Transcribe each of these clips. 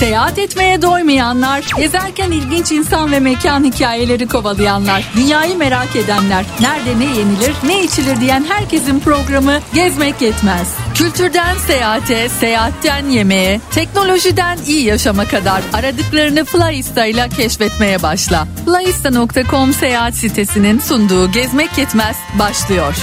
Seyahat etmeye doymayanlar, gezerken ilginç insan ve mekan hikayeleri kovalayanlar, dünyayı merak edenler, nerede ne yenilir, ne içilir diyen herkesin programı Gezmek Yetmez. Kültürden seyahate, seyahatten yemeğe, teknolojiden iyi yaşama kadar aradıklarını Flyista ile keşfetmeye başla. Flyista.com seyahat sitesinin sunduğu Gezmek Yetmez başlıyor.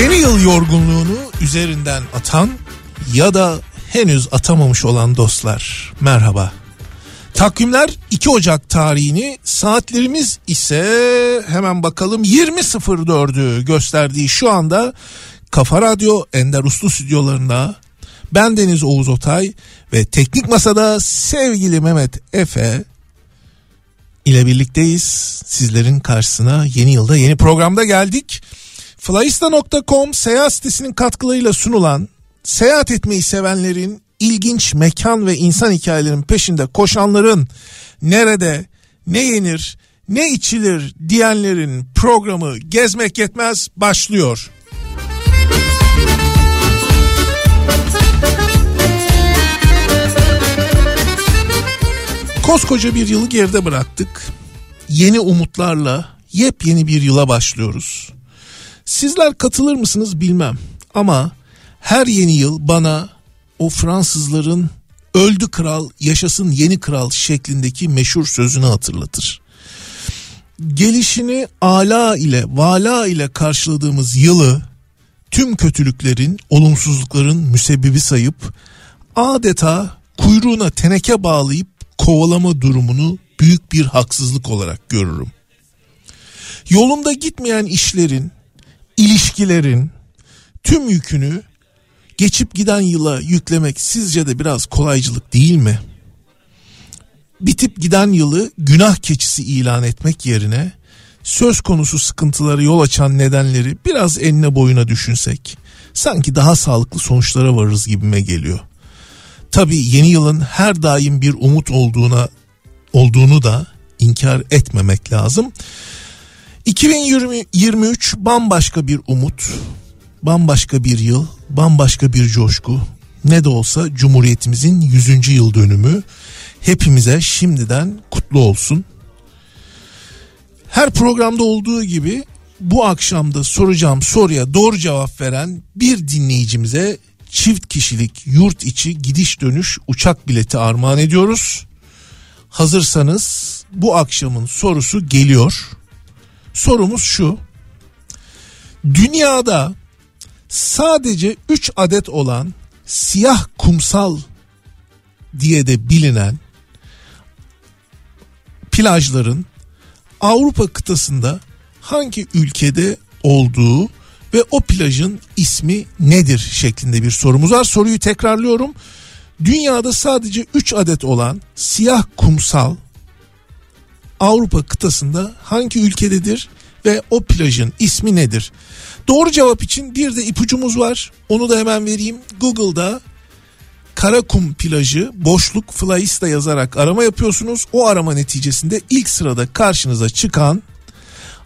Yeni yıl yorgunluğunu üzerinden atan ya da henüz atamamış olan dostlar merhaba. Takvimler 2 Ocak tarihini saatlerimiz ise hemen bakalım 20.04'ü gösterdiği şu anda Kafa Radyo Ender Uslu stüdyolarında ben Deniz Oğuz Otay ve teknik masada sevgili Mehmet Efe ile birlikteyiz. Sizlerin karşısına yeni yılda yeni programda geldik. Flyista.com seyahat sitesinin katkılarıyla sunulan seyahat etmeyi sevenlerin ilginç mekan ve insan hikayelerinin peşinde koşanların nerede ne yenir ne içilir diyenlerin programı gezmek yetmez başlıyor. Koskoca bir yılı geride bıraktık. Yeni umutlarla yepyeni bir yıla başlıyoruz. Sizler katılır mısınız bilmem ama her yeni yıl bana o Fransızların öldü kral yaşasın yeni kral şeklindeki meşhur sözünü hatırlatır. Gelişini ala ile vala ile karşıladığımız yılı tüm kötülüklerin, olumsuzlukların müsebbibi sayıp adeta kuyruğuna teneke bağlayıp kovalama durumunu büyük bir haksızlık olarak görürüm. Yolunda gitmeyen işlerin, ilişkilerin tüm yükünü geçip giden yıla yüklemek sizce de biraz kolaycılık değil mi? Bitip giden yılı günah keçisi ilan etmek yerine söz konusu sıkıntıları yol açan nedenleri biraz enine boyuna düşünsek sanki daha sağlıklı sonuçlara varırız gibime geliyor. Tabi yeni yılın her daim bir umut olduğuna olduğunu da inkar etmemek lazım. 2023 bambaşka bir umut, bambaşka bir yıl, bambaşka bir coşku. Ne de olsa Cumhuriyetimizin 100. yıl dönümü hepimize şimdiden kutlu olsun. Her programda olduğu gibi bu akşamda soracağım soruya doğru cevap veren bir dinleyicimize çift kişilik yurt içi gidiş dönüş uçak bileti armağan ediyoruz. Hazırsanız bu akşamın sorusu geliyor. Sorumuz şu. Dünyada sadece 3 adet olan siyah kumsal diye de bilinen plajların Avrupa kıtasında hangi ülkede olduğu ve o plajın ismi nedir şeklinde bir sorumuz var. Soruyu tekrarlıyorum. Dünyada sadece 3 adet olan siyah kumsal Avrupa kıtasında hangi ülkededir ve o plajın ismi nedir? Doğru cevap için bir de ipucumuz var. Onu da hemen vereyim. Google'da Karakum plajı boşluk Flyista yazarak arama yapıyorsunuz. O arama neticesinde ilk sırada karşınıza çıkan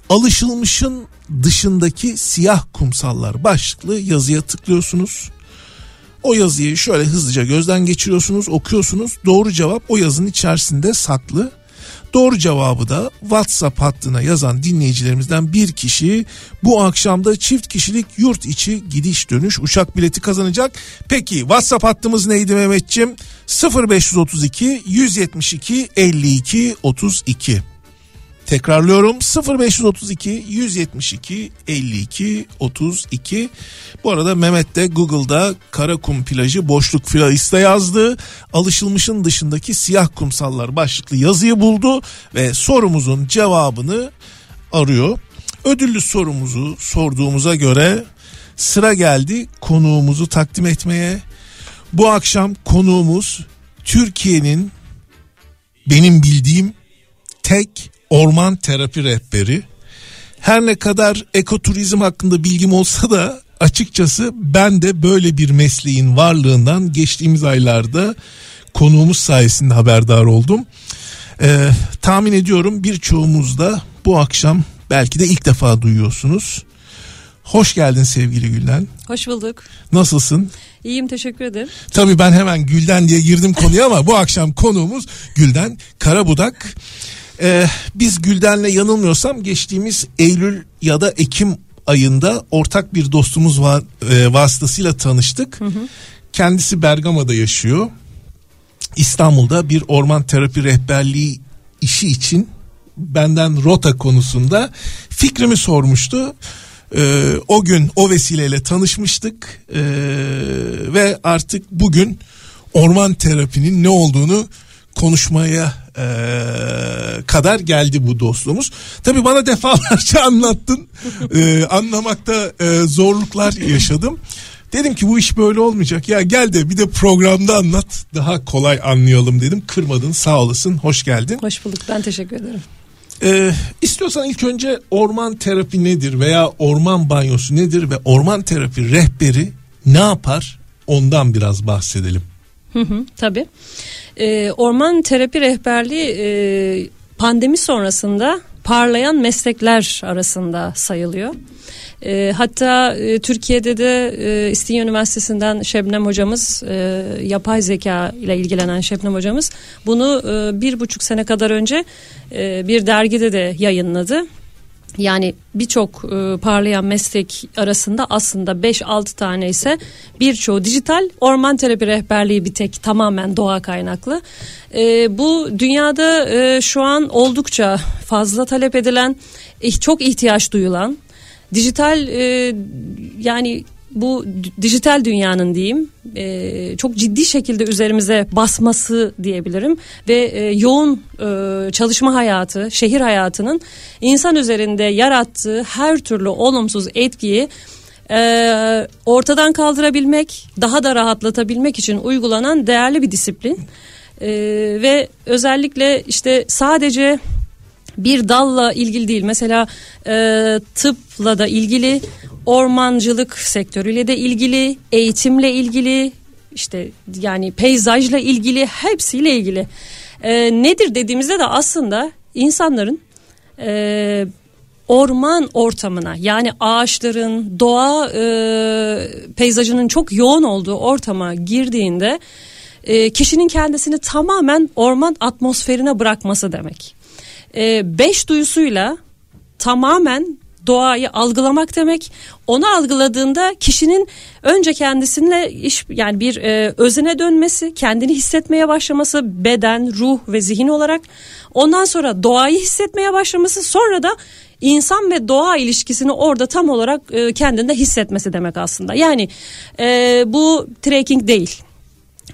alışılmışın dışındaki siyah kumsallar başlıklı yazıya tıklıyorsunuz. O yazıyı şöyle hızlıca gözden geçiriyorsunuz, okuyorsunuz. Doğru cevap o yazının içerisinde saklı. Doğru cevabı da WhatsApp hattına yazan dinleyicilerimizden bir kişi bu akşamda çift kişilik yurt içi gidiş dönüş uçak bileti kazanacak. Peki WhatsApp hattımız neydi Mehmetçim? 0532 172 52 32. Tekrarlıyorum 0532 172 52 32. Bu arada Mehmet de Google'da Karakum plajı boşluk filaista yazdı. Alışılmışın dışındaki siyah kumsallar başlıklı yazıyı buldu ve sorumuzun cevabını arıyor. Ödüllü sorumuzu sorduğumuza göre sıra geldi konuğumuzu takdim etmeye. Bu akşam konuğumuz Türkiye'nin benim bildiğim tek orman terapi rehberi Her ne kadar ekoturizm hakkında bilgim olsa da açıkçası ben de böyle bir mesleğin varlığından geçtiğimiz aylarda konuğumuz sayesinde haberdar oldum. Ee, tahmin ediyorum birçoğumuz da bu akşam belki de ilk defa duyuyorsunuz. Hoş geldin sevgili Gülden. Hoş bulduk. Nasılsın? İyiyim teşekkür ederim. Tabii ben hemen Gülden diye girdim konuya ama bu akşam konuğumuz Gülden Karabudak. Ee, biz Gülden'le yanılmıyorsam geçtiğimiz Eylül ya da Ekim ayında ortak bir dostumuz var, e, vasıtasıyla tanıştık. Hı hı. Kendisi Bergama'da yaşıyor. İstanbul'da bir orman terapi rehberliği işi için benden rota konusunda fikrimi sormuştu. Ee, o gün o vesileyle tanışmıştık ee, ve artık bugün orman terapinin ne olduğunu konuşmaya e, kadar geldi bu dostluğumuz. Tabi bana defalarca anlattın. e, anlamakta e, zorluklar yaşadım. Dedim ki bu iş böyle olmayacak. Ya gel de bir de programda anlat. Daha kolay anlayalım dedim. Kırmadın sağ olasın. Hoş geldin. Hoş bulduk. Ben teşekkür ederim. Ee, istiyorsan ilk önce orman terapi nedir veya orman banyosu nedir ve orman terapi rehberi ne yapar ondan biraz bahsedelim. Hı hı, tabii. Ee, orman terapi rehberliği e, pandemi sonrasında parlayan meslekler arasında sayılıyor. E, hatta e, Türkiye'de de e, İstinye Üniversitesi'nden Şebnem hocamız, e, yapay zeka ile ilgilenen Şebnem hocamız bunu e, bir buçuk sene kadar önce e, bir dergide de yayınladı. Yani birçok e, parlayan meslek arasında aslında 5-6 tane ise birçoğu dijital orman terapi rehberliği bir tek tamamen doğa kaynaklı. E, bu dünyada e, şu an oldukça fazla talep edilen, çok ihtiyaç duyulan dijital e, yani bu dijital dünyanın diyeyim e, çok ciddi şekilde üzerimize basması diyebilirim ve e, yoğun e, çalışma hayatı, şehir hayatının insan üzerinde yarattığı her türlü olumsuz etkiyi e, ortadan kaldırabilmek, daha da rahatlatabilmek için uygulanan değerli bir disiplin e, ve özellikle işte sadece bir dalla ilgili değil. Mesela e, tıpla da ilgili, ormancılık sektörüyle de ilgili, eğitimle ilgili, işte yani peyzajla ilgili, hepsiyle ilgili. E, nedir dediğimizde de aslında insanların e, orman ortamına yani ağaçların doğa e, peyzajının çok yoğun olduğu ortama girdiğinde e, kişinin kendisini tamamen orman atmosferine bırakması demek e, beş duyusuyla tamamen doğayı algılamak demek. Onu algıladığında kişinin önce kendisine iş yani bir e, özene dönmesi, kendini hissetmeye başlaması beden, ruh ve zihin olarak. Ondan sonra doğayı hissetmeye başlaması, sonra da insan ve doğa ilişkisini orada tam olarak e, kendinde hissetmesi demek aslında. Yani e, bu trekking değil.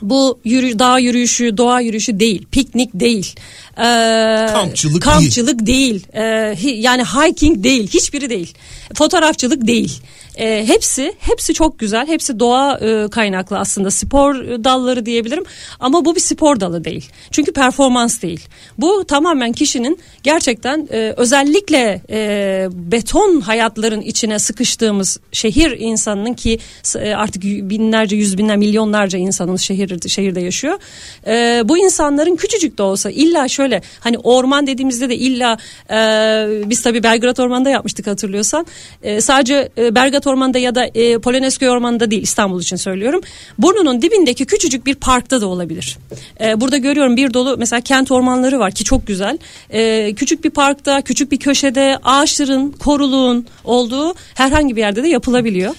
Bu yürü, dağ yürüyüşü, doğa yürüyüşü değil, piknik değil, ee, kampçılık, kampçılık değil, değil. Ee, yani hiking değil, hiçbiri değil, fotoğrafçılık değil. E, hepsi hepsi çok güzel. Hepsi doğa e, kaynaklı aslında spor dalları diyebilirim. Ama bu bir spor dalı değil. Çünkü performans değil. Bu tamamen kişinin gerçekten e, özellikle e, beton hayatların içine sıkıştığımız şehir insanının ki e, artık binlerce, yüz binler, milyonlarca insanımız şehir, şehirde yaşıyor. E, bu insanların küçücük de olsa illa şöyle hani orman dediğimizde de illa e, biz tabii Belgrad Ormanı'nda yapmıştık hatırlıyorsan. E, sadece e, Belgrad Ormanı'nda ya da e, Polonezköy Ormanı'nda değil İstanbul için söylüyorum. Burnunun dibindeki küçücük bir parkta da olabilir. E, burada görüyorum bir dolu mesela kent ormanları var ki çok güzel. E, küçük bir parkta, küçük bir köşede ağaçların, koruluğun olduğu herhangi bir yerde de yapılabiliyor.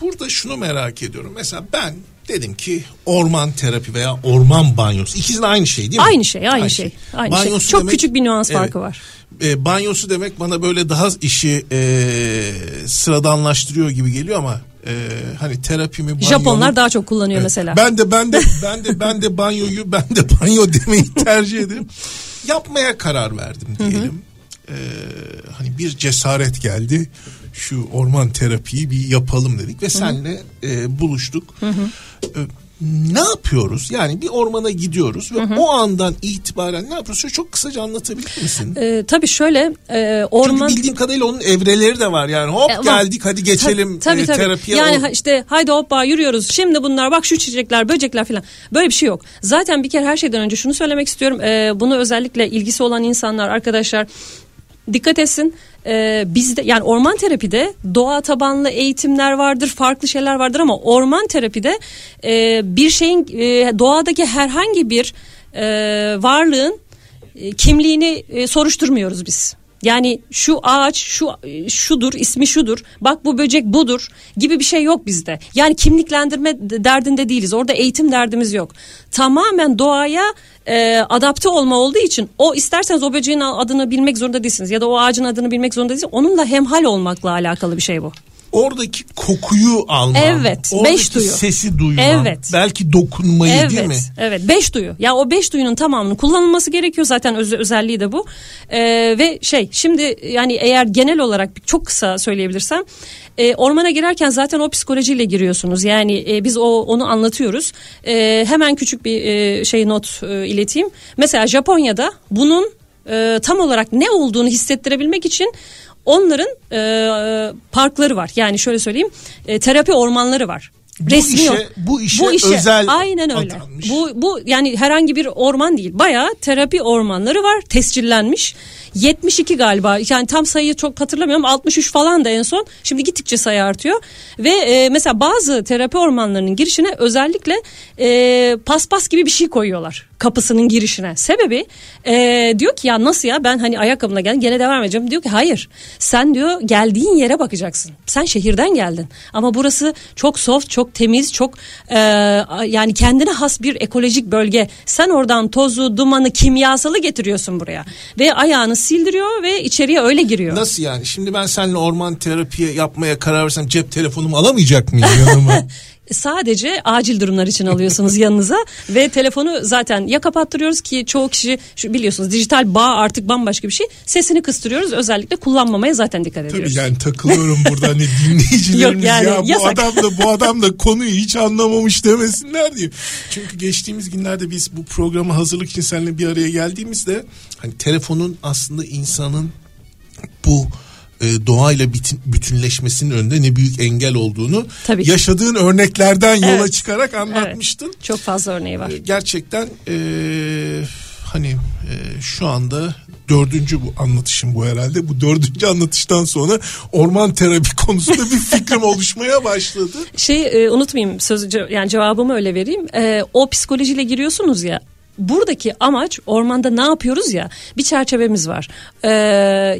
Burada şunu merak ediyorum. Mesela ben dedim ki orman terapi veya orman banyosu. İkisi de aynı şey değil mi? Aynı şey, aynı, aynı şey. şey. Aynı şey. banyosu şey. Çok demek, küçük bir nüans evet, farkı var. E, banyosu demek bana böyle daha işi e, sıradanlaştırıyor gibi geliyor ama e, hani terapi mi banyo Japonlar daha çok kullanıyor evet. mesela. Ben de ben de ben de ben de banyoyu ben de banyo demeyi tercih ederim. Yapmaya karar verdim diyelim. Ee, hani bir cesaret geldi. Şu orman terapiyi bir yapalım dedik ve senle e, buluştuk. Hı-hı. E, ne yapıyoruz? Yani bir ormana gidiyoruz ve o andan itibaren ne yapıyoruz? Çok kısaca anlatabilir misin? Ee, tabii şöyle e, orman... Çünkü bildiğim kadarıyla onun evreleri de var yani hop E, geldik hadi geçelim Ta- tabii, e, tabii. terapiye. Yani O- ha- işte haydi hoppa yürüyoruz. Şimdi bunlar bak şu çiçekler, böcekler falan. Böyle bir şey yok. Zaten bir kere her şeyden önce şunu söylemek istiyorum. Ee, bunu özellikle ilgisi olan insanlar, arkadaşlar dikkat etsin. Ee, bizde yani orman terapide doğa tabanlı eğitimler vardır, farklı şeyler vardır ama orman terapide e, bir şeyin e, doğadaki herhangi bir e, varlığın e, kimliğini e, soruşturmuyoruz biz. Yani şu ağaç şu şudur ismi şudur bak bu böcek budur gibi bir şey yok bizde. Yani kimliklendirme derdinde değiliz orada eğitim derdimiz yok. Tamamen doğaya e, adapte olma olduğu için o isterseniz o böceğin adını bilmek zorunda değilsiniz ya da o ağacın adını bilmek zorunda değilsiniz. Onunla hemhal olmakla alakalı bir şey bu. Oradaki kokuyu alman. Evet, oradaki beş duyu. sesi duyman. Evet. Belki dokunmayı evet, değil mi? Evet, beş duyu. Ya o beş duyunun tamamının kullanılması gerekiyor zaten öz- özelliği de bu. Ee, ve şey şimdi yani eğer genel olarak çok kısa söyleyebilirsem e, ormana girerken zaten o psikolojiyle giriyorsunuz. Yani e, biz o onu anlatıyoruz. E, hemen küçük bir e, şey not e, ileteyim. Mesela Japonya'da bunun e, tam olarak ne olduğunu hissettirebilmek için onların e, parkları var. Yani şöyle söyleyeyim e, terapi ormanları var. Bu Resmi işe- yok. bu işe özel aynen öyle. atanmış. Bu bu yani herhangi bir orman değil. Bayağı terapi ormanları var. Tescillenmiş. 72 galiba. Yani tam sayıyı çok hatırlamıyorum. 63 falan da en son. Şimdi gittikçe sayı artıyor. Ve e, mesela bazı terapi ormanlarının girişine özellikle e, paspas gibi bir şey koyuyorlar kapısının girişine. Sebebi e, diyor ki ya nasıl ya ben hani ayakkabımla geldim gene devam edeceğim. Diyor ki hayır sen diyor geldiğin yere bakacaksın. Sen şehirden geldin ama burası çok soft çok temiz çok e, yani kendine has bir ekolojik bölge. Sen oradan tozu dumanı kimyasalı getiriyorsun buraya ve ayağını sildiriyor ve içeriye öyle giriyor. Nasıl yani? Şimdi ben seninle orman terapiye yapmaya karar versem cep telefonumu alamayacak mıyım yanıma? sadece acil durumlar için alıyorsunuz yanınıza ve telefonu zaten ya kapattırıyoruz ki çoğu kişi şu biliyorsunuz dijital bağ artık bambaşka bir şey. Sesini kıstırıyoruz özellikle kullanmamaya zaten dikkat ediyoruz. Tabii yani takılıyorum burada hani dinleyicilerimiz Yok yani ya bu yasak. adam da bu adam da konuyu hiç anlamamış demesinler diye. Çünkü geçtiğimiz günlerde biz bu programa hazırlık için seninle bir araya geldiğimizde hani telefonun aslında insanın bu e, doğayla bitin- bütünleşmesinin önünde ne büyük engel olduğunu Tabii ki. yaşadığın örneklerden yola Evet. çıkarak anlatmıştın. Çok fazla örneği var. E, Gerçekten e, hani e, şu anda dördüncü bu anlatışım bu herhalde. Bu dördüncü anlatıştan sonra orman terapi konusunda bir fikrim oluşmaya başladı. Şey e, unutmayayım sözü yani cevabımı öyle vereyim. E, o psikolojiyle giriyorsunuz ya. Buradaki amaç ormanda ne yapıyoruz ya bir çerçevemiz var. E,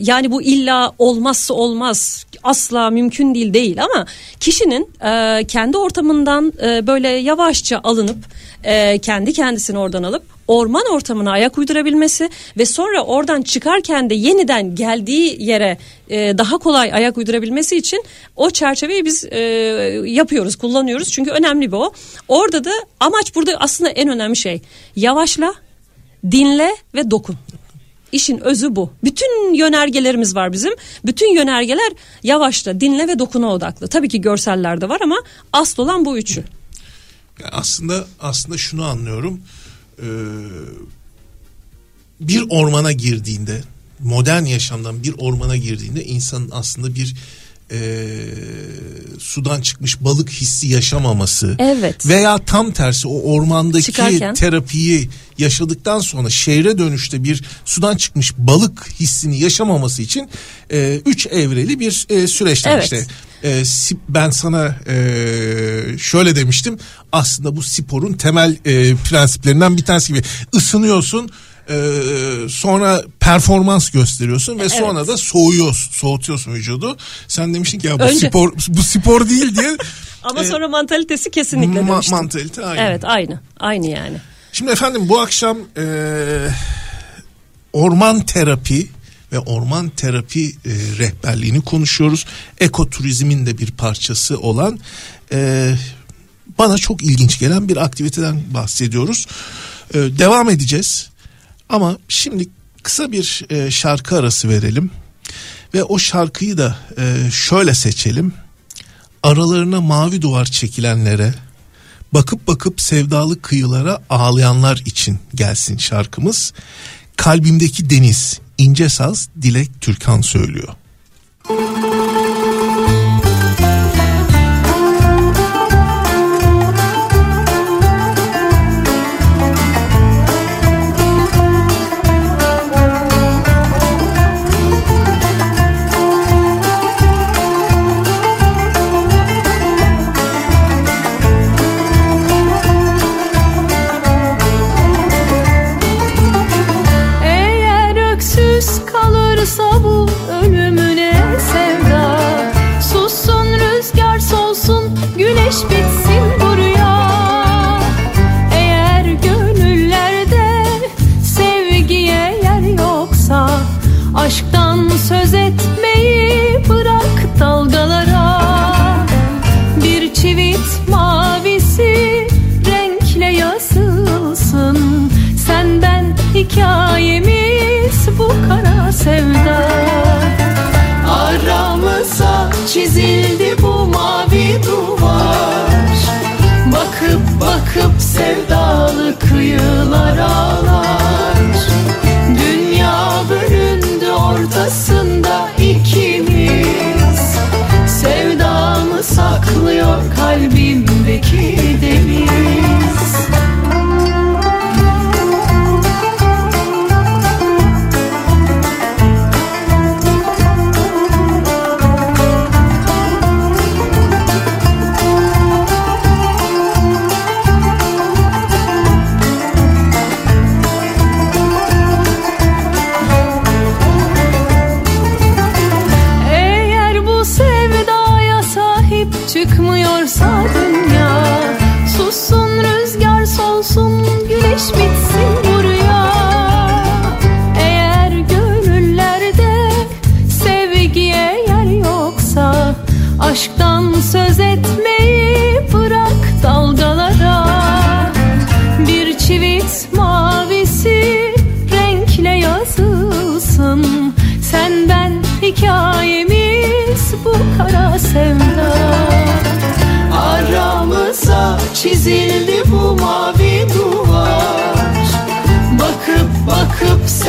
yani bu illa olmazsa olmaz asla mümkün değil değil ama kişinin e, kendi ortamından e, böyle yavaşça alınıp e, kendi kendisini oradan alıp orman ortamına ayak uydurabilmesi ve sonra oradan çıkarken de yeniden geldiği yere e, daha kolay ayak uydurabilmesi için o çerçeveyi biz e, yapıyoruz, kullanıyoruz. Çünkü önemli bu. Orada da amaç burada aslında en önemli şey. Yavaşla, dinle ve dokun. İşin özü bu. Bütün yönergelerimiz var bizim. Bütün yönergeler yavaşla, dinle ve dokuna odaklı. Tabii ki görseller de var ama asıl olan bu üçü. Yani aslında aslında şunu anlıyorum. Ee, bir ormana girdiğinde modern yaşamdan bir ormana girdiğinde insanın aslında bir e, sudan çıkmış balık hissi yaşamaması Evet. veya tam tersi o ormandaki Çıkarken. terapiyi yaşadıktan sonra şehre dönüşte bir sudan çıkmış balık hissini yaşamaması için e, üç evreli bir e, süreçten Evet. işte e, ben sana e, şöyle demiştim aslında bu sporun temel e, prensiplerinden bir tanesi gibi ısınıyorsun e, sonra performans gösteriyorsun ve sonra da soğuyorsun soğutuyorsun vücudu sen demiştin ki ya bu Önce- spor bu spor değil diye Ama e, sonra mantalitesi kesinlikle ma- demiştim. mantalite aynı. Evet aynı. Aynı yani. Şimdi efendim bu akşam e, orman terapi ve orman terapi e, rehberliğini konuşuyoruz. Ekoturizmin de bir parçası olan e, bana çok ilginç gelen bir aktiviteden bahsediyoruz. E, devam edeceğiz ama şimdi kısa bir e, şarkı arası verelim ve o şarkıyı da e, şöyle seçelim. Aralarına mavi duvar çekilenlere bakıp bakıp sevdalı kıyılara ağlayanlar için gelsin şarkımız. Kalbimdeki deniz ince saz Dilek Türkan söylüyor.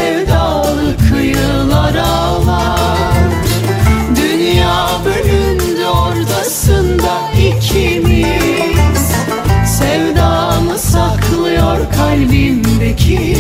Sevdalı kıyılar ağlar. Dünya bölündü ortasında ikimiz. Sevdamı saklıyor kalbimdeki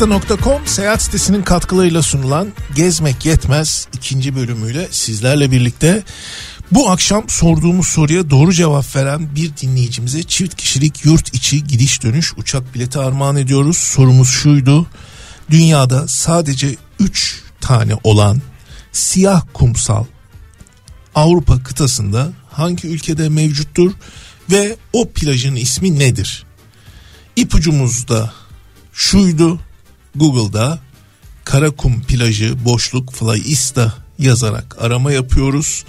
Flyista.com seyahat sitesinin katkılarıyla sunulan Gezmek Yetmez ikinci bölümüyle sizlerle birlikte bu akşam sorduğumuz soruya doğru cevap veren bir dinleyicimize çift kişilik yurt içi gidiş dönüş uçak bileti armağan ediyoruz. Sorumuz şuydu. Dünyada sadece 3 tane olan siyah kumsal Avrupa kıtasında hangi ülkede mevcuttur ve o plajın ismi nedir? İpucumuzda şuydu Google'da Karakum plajı boşluk Flyista yazarak arama yapıyoruz.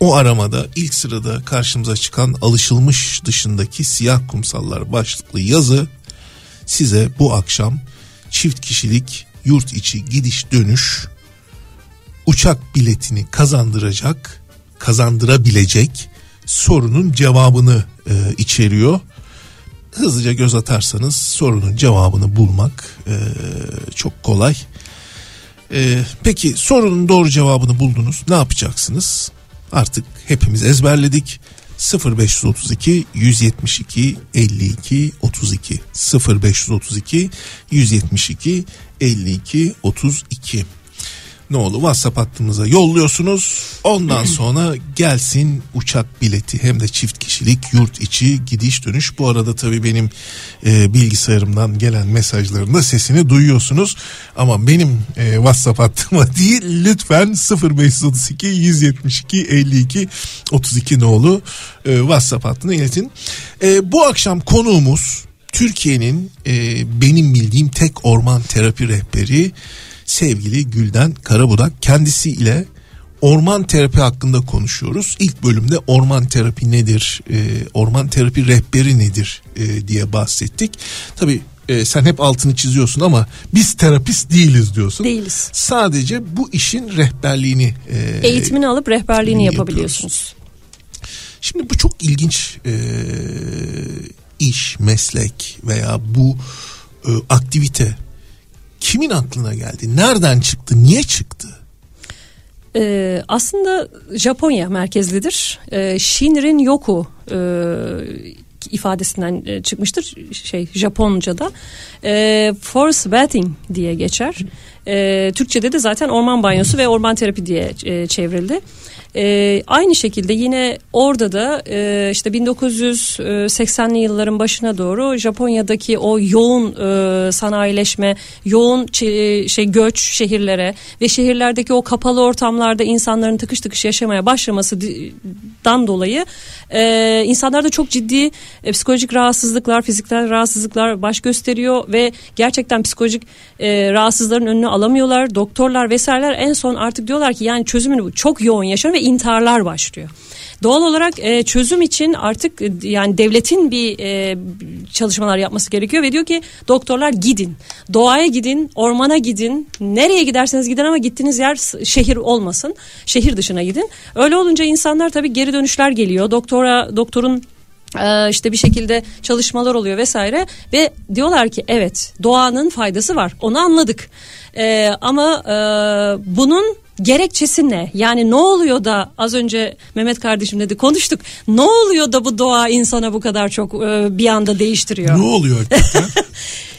O aramada ilk sırada karşımıza çıkan alışılmış dışındaki siyah kumsallar başlıklı yazı size bu akşam çift kişilik yurt içi gidiş dönüş uçak biletini kazandıracak, kazandırabilecek sorunun cevabını e, içeriyor. Hızlıca göz atarsanız sorunun cevabını bulmak e, çok kolay. E, peki sorunun doğru cevabını buldunuz. Ne yapacaksınız? Artık hepimiz ezberledik. 0532 172 52 32 0532 172 52 32 ne oldu WhatsApp hattımıza yolluyorsunuz. Ondan sonra gelsin uçak bileti hem de çift kişilik yurt içi gidiş dönüş. Bu arada tabii benim e, bilgisayarımdan gelen mesajların da sesini duyuyorsunuz. Ama benim e, WhatsApp hattıma değil lütfen 0532 172 52 32 nolu e, WhatsApp hattına iletin. E, bu akşam konuğumuz Türkiye'nin e, benim bildiğim tek orman terapi rehberi sevgili Gülden Karabudak kendisiyle orman terapi hakkında konuşuyoruz. İlk bölümde orman terapi nedir, e, orman terapi rehberi nedir e, diye bahsettik. Tabii e, sen hep altını çiziyorsun ama biz terapist değiliz diyorsun. Değiliz. Sadece bu işin rehberliğini e, Eğitimini alıp rehberliğini yapıyoruz. yapabiliyorsunuz. Şimdi bu çok ilginç e, iş, meslek veya bu e, aktivite kimin aklına geldi? Nereden çıktı? Niye çıktı? Ee, aslında Japonya merkezlidir. Ee, Shinrin Yoku e, ifadesinden e, çıkmıştır şey Japonca'da. E, force bathing diye geçer. E, Türkçe'de de zaten orman banyosu ve orman terapi diye e, çevrildi. E, aynı şekilde yine orada da e, işte 1980'li yılların başına doğru Japonya'daki o yoğun e, sanayileşme, yoğun çe- şey göç şehirlere ve şehirlerdeki o kapalı ortamlarda insanların tıkış tıkış yaşamaya başlamasından dolayı e, insanlarda çok ciddi e, psikolojik rahatsızlıklar, fiziksel rahatsızlıklar baş gösteriyor ve gerçekten psikolojik e, rahatsızların önünü alamıyorlar. Doktorlar vesaireler en son artık diyorlar ki yani çözümünü çok yoğun yaşanıyor ve intiharlar başlıyor. Doğal olarak e, çözüm için artık e, yani devletin bir e, çalışmalar yapması gerekiyor ve diyor ki doktorlar gidin. Doğaya gidin, ormana gidin. Nereye giderseniz gidin ama gittiğiniz yer şehir olmasın. Şehir dışına gidin. Öyle olunca insanlar tabii geri dönüşler geliyor. Doktora doktorun e, işte bir şekilde çalışmalar oluyor vesaire ve diyorlar ki evet doğanın faydası var onu anladık E, ama e, bunun gerekçesi ne? Yani ne oluyor da az önce Mehmet kardeşim dedi konuştuk. Ne oluyor da bu doğa insana bu kadar çok e, bir anda değiştiriyor? Ne oluyor hakikaten?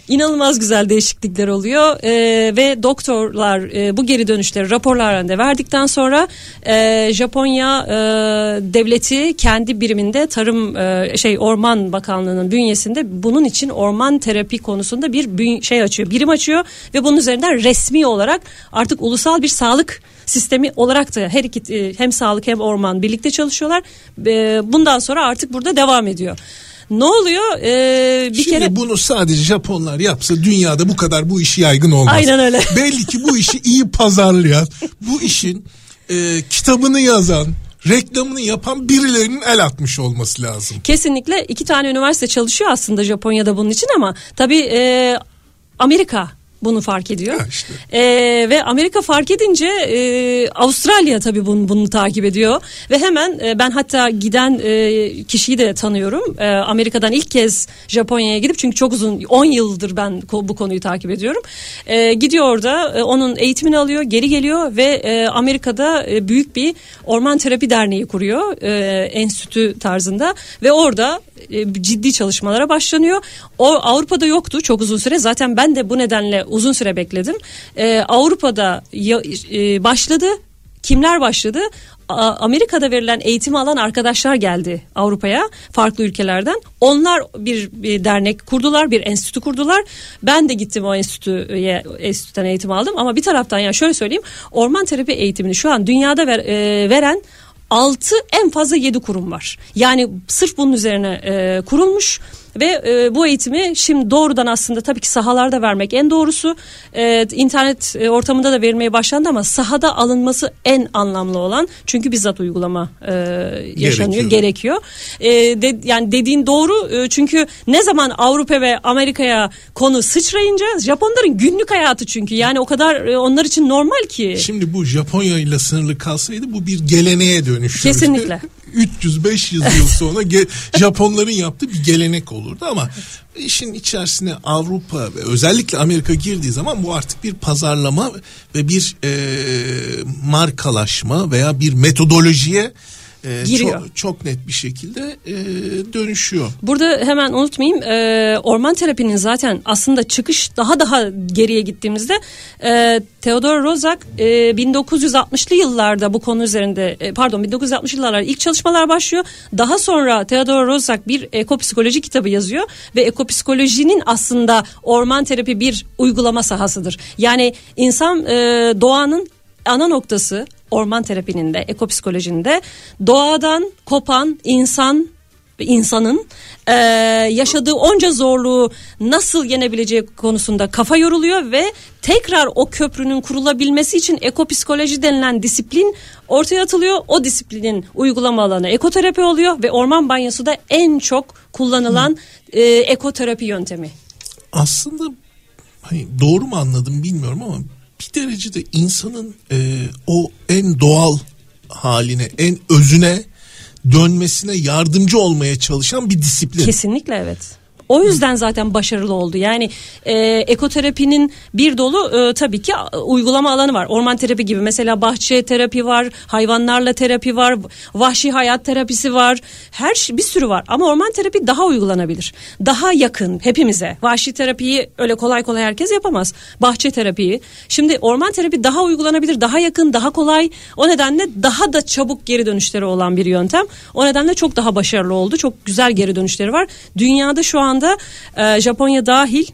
İnanılmaz güzel değişiklikler oluyor Ee, ve doktorlar e, bu geri dönüşleri raporlarında verdikten sonra e, Japonya e, devleti kendi biriminde tarım e, şey Orman Bakanlığı'nın bünyesinde bunun için orman terapi konusunda bir şey açıyor birim açıyor ve bunun üzerinden resmi olarak artık ulusal bir sağlık sistemi olarak da her iki e, hem sağlık hem orman birlikte çalışıyorlar. E, bundan sonra artık burada devam ediyor. Ne oluyor? Ee, bir Şimdi kere bunu sadece Japonlar yapsa dünyada bu kadar bu işi yaygın olmaz. Aynen öyle. Belli ki bu işi iyi pazarlayan, bu işin e, kitabını yazan, reklamını yapan birilerinin el atmış olması lazım. Kesinlikle iki tane üniversite çalışıyor aslında Japonya'da bunun için ama tabii e, Amerika bunu fark ediyor. Ha işte. E, ve Amerika fark edince e, Avustralya tabii bunu, bunu takip ediyor ve hemen e, ben hatta giden e, kişiyi de tanıyorum. E, Amerika'dan ilk kez Japonya'ya gidip çünkü çok uzun 10 yıldır ben ko- bu konuyu takip ediyorum. E, gidiyor orada e, onun eğitimini alıyor geri geliyor ve e, Amerika'da e, büyük bir orman terapi derneği kuruyor e, enstitü tarzında ve orada e, ciddi çalışmalara başlanıyor. O Avrupa'da yoktu çok uzun süre. Zaten ben de bu nedenle uzun süre bekledim. E, Avrupa'da ya- e, başladı. Kimler başladı? Amerika'da verilen eğitimi alan arkadaşlar geldi Avrupa'ya farklı ülkelerden. Onlar bir, bir dernek kurdular, bir enstitü kurdular. Ben de gittim o enstitüye, enstitüden eğitim aldım. Ama bir taraftan yani şöyle söyleyeyim, orman terapi eğitimini şu an dünyada ver- e, veren 6 en fazla 7 kurum var. Yani sırf bunun üzerine e, kurulmuş ve e, bu eğitimi şimdi doğrudan aslında tabii ki sahalarda vermek en doğrusu. E, internet e, ortamında da verilmeye başlandı ama sahada alınması en anlamlı olan çünkü bizzat uygulama e, yaşanıyor Gerekiyor. gerekiyor. E, de, yani dediğin doğru e, çünkü ne zaman Avrupa ve Amerika'ya konu sıçrayınca Japonların günlük hayatı çünkü yani o kadar e, onlar için normal ki. Şimdi bu Japonya ile sınırlı kalsaydı bu bir geleneğe dönüşürdü. Kesinlikle. 300-500 yıl sonra Japonların yaptığı bir gelenek olurdu ama işin içerisine Avrupa ve özellikle Amerika girdiği zaman bu artık bir pazarlama ve bir e, markalaşma veya bir metodolojiye e, Giriyor. Çok, çok net bir şekilde e, dönüşüyor. Burada hemen unutmayayım e, orman terapinin zaten aslında çıkış daha daha geriye gittiğimizde e, Theodor Rozak e, 1960'lı yıllarda bu konu üzerinde e, pardon 1960'lı yıllarda ilk çalışmalar başlıyor. Daha sonra Theodor Rozak bir ekopsikoloji kitabı yazıyor ve ekopsikolojinin aslında orman terapi bir uygulama sahasıdır. Yani insan e, doğanın ana noktası orman terapinin de ekopsikolojinin de doğadan kopan insan insanın e, yaşadığı onca zorluğu nasıl yenebileceği konusunda kafa yoruluyor ve tekrar o köprünün kurulabilmesi için ekopsikoloji denilen disiplin ortaya atılıyor. O disiplinin uygulama alanı ekoterapi oluyor ve orman banyosu da en çok kullanılan e, ekoterapi yöntemi. Aslında hani doğru mu anladım bilmiyorum ama bir derecede insanın e, o en doğal haline, en özüne dönmesine yardımcı olmaya çalışan bir disiplin. Kesinlikle evet. O yüzden zaten başarılı oldu. Yani e, ekoterapinin bir dolu e, tabii ki uygulama alanı var. Orman terapi gibi mesela bahçe terapi var, hayvanlarla terapi var, vahşi hayat terapisi var. Her bir sürü var ama orman terapi daha uygulanabilir. Daha yakın hepimize. Vahşi terapiyi öyle kolay kolay herkes yapamaz. Bahçe terapiyi. Şimdi orman terapi daha uygulanabilir, daha yakın, daha kolay. O nedenle daha da çabuk geri dönüşleri olan bir yöntem. O nedenle çok daha başarılı oldu. Çok güzel geri dönüşleri var. Dünyada şu an anda e, Japonya dahil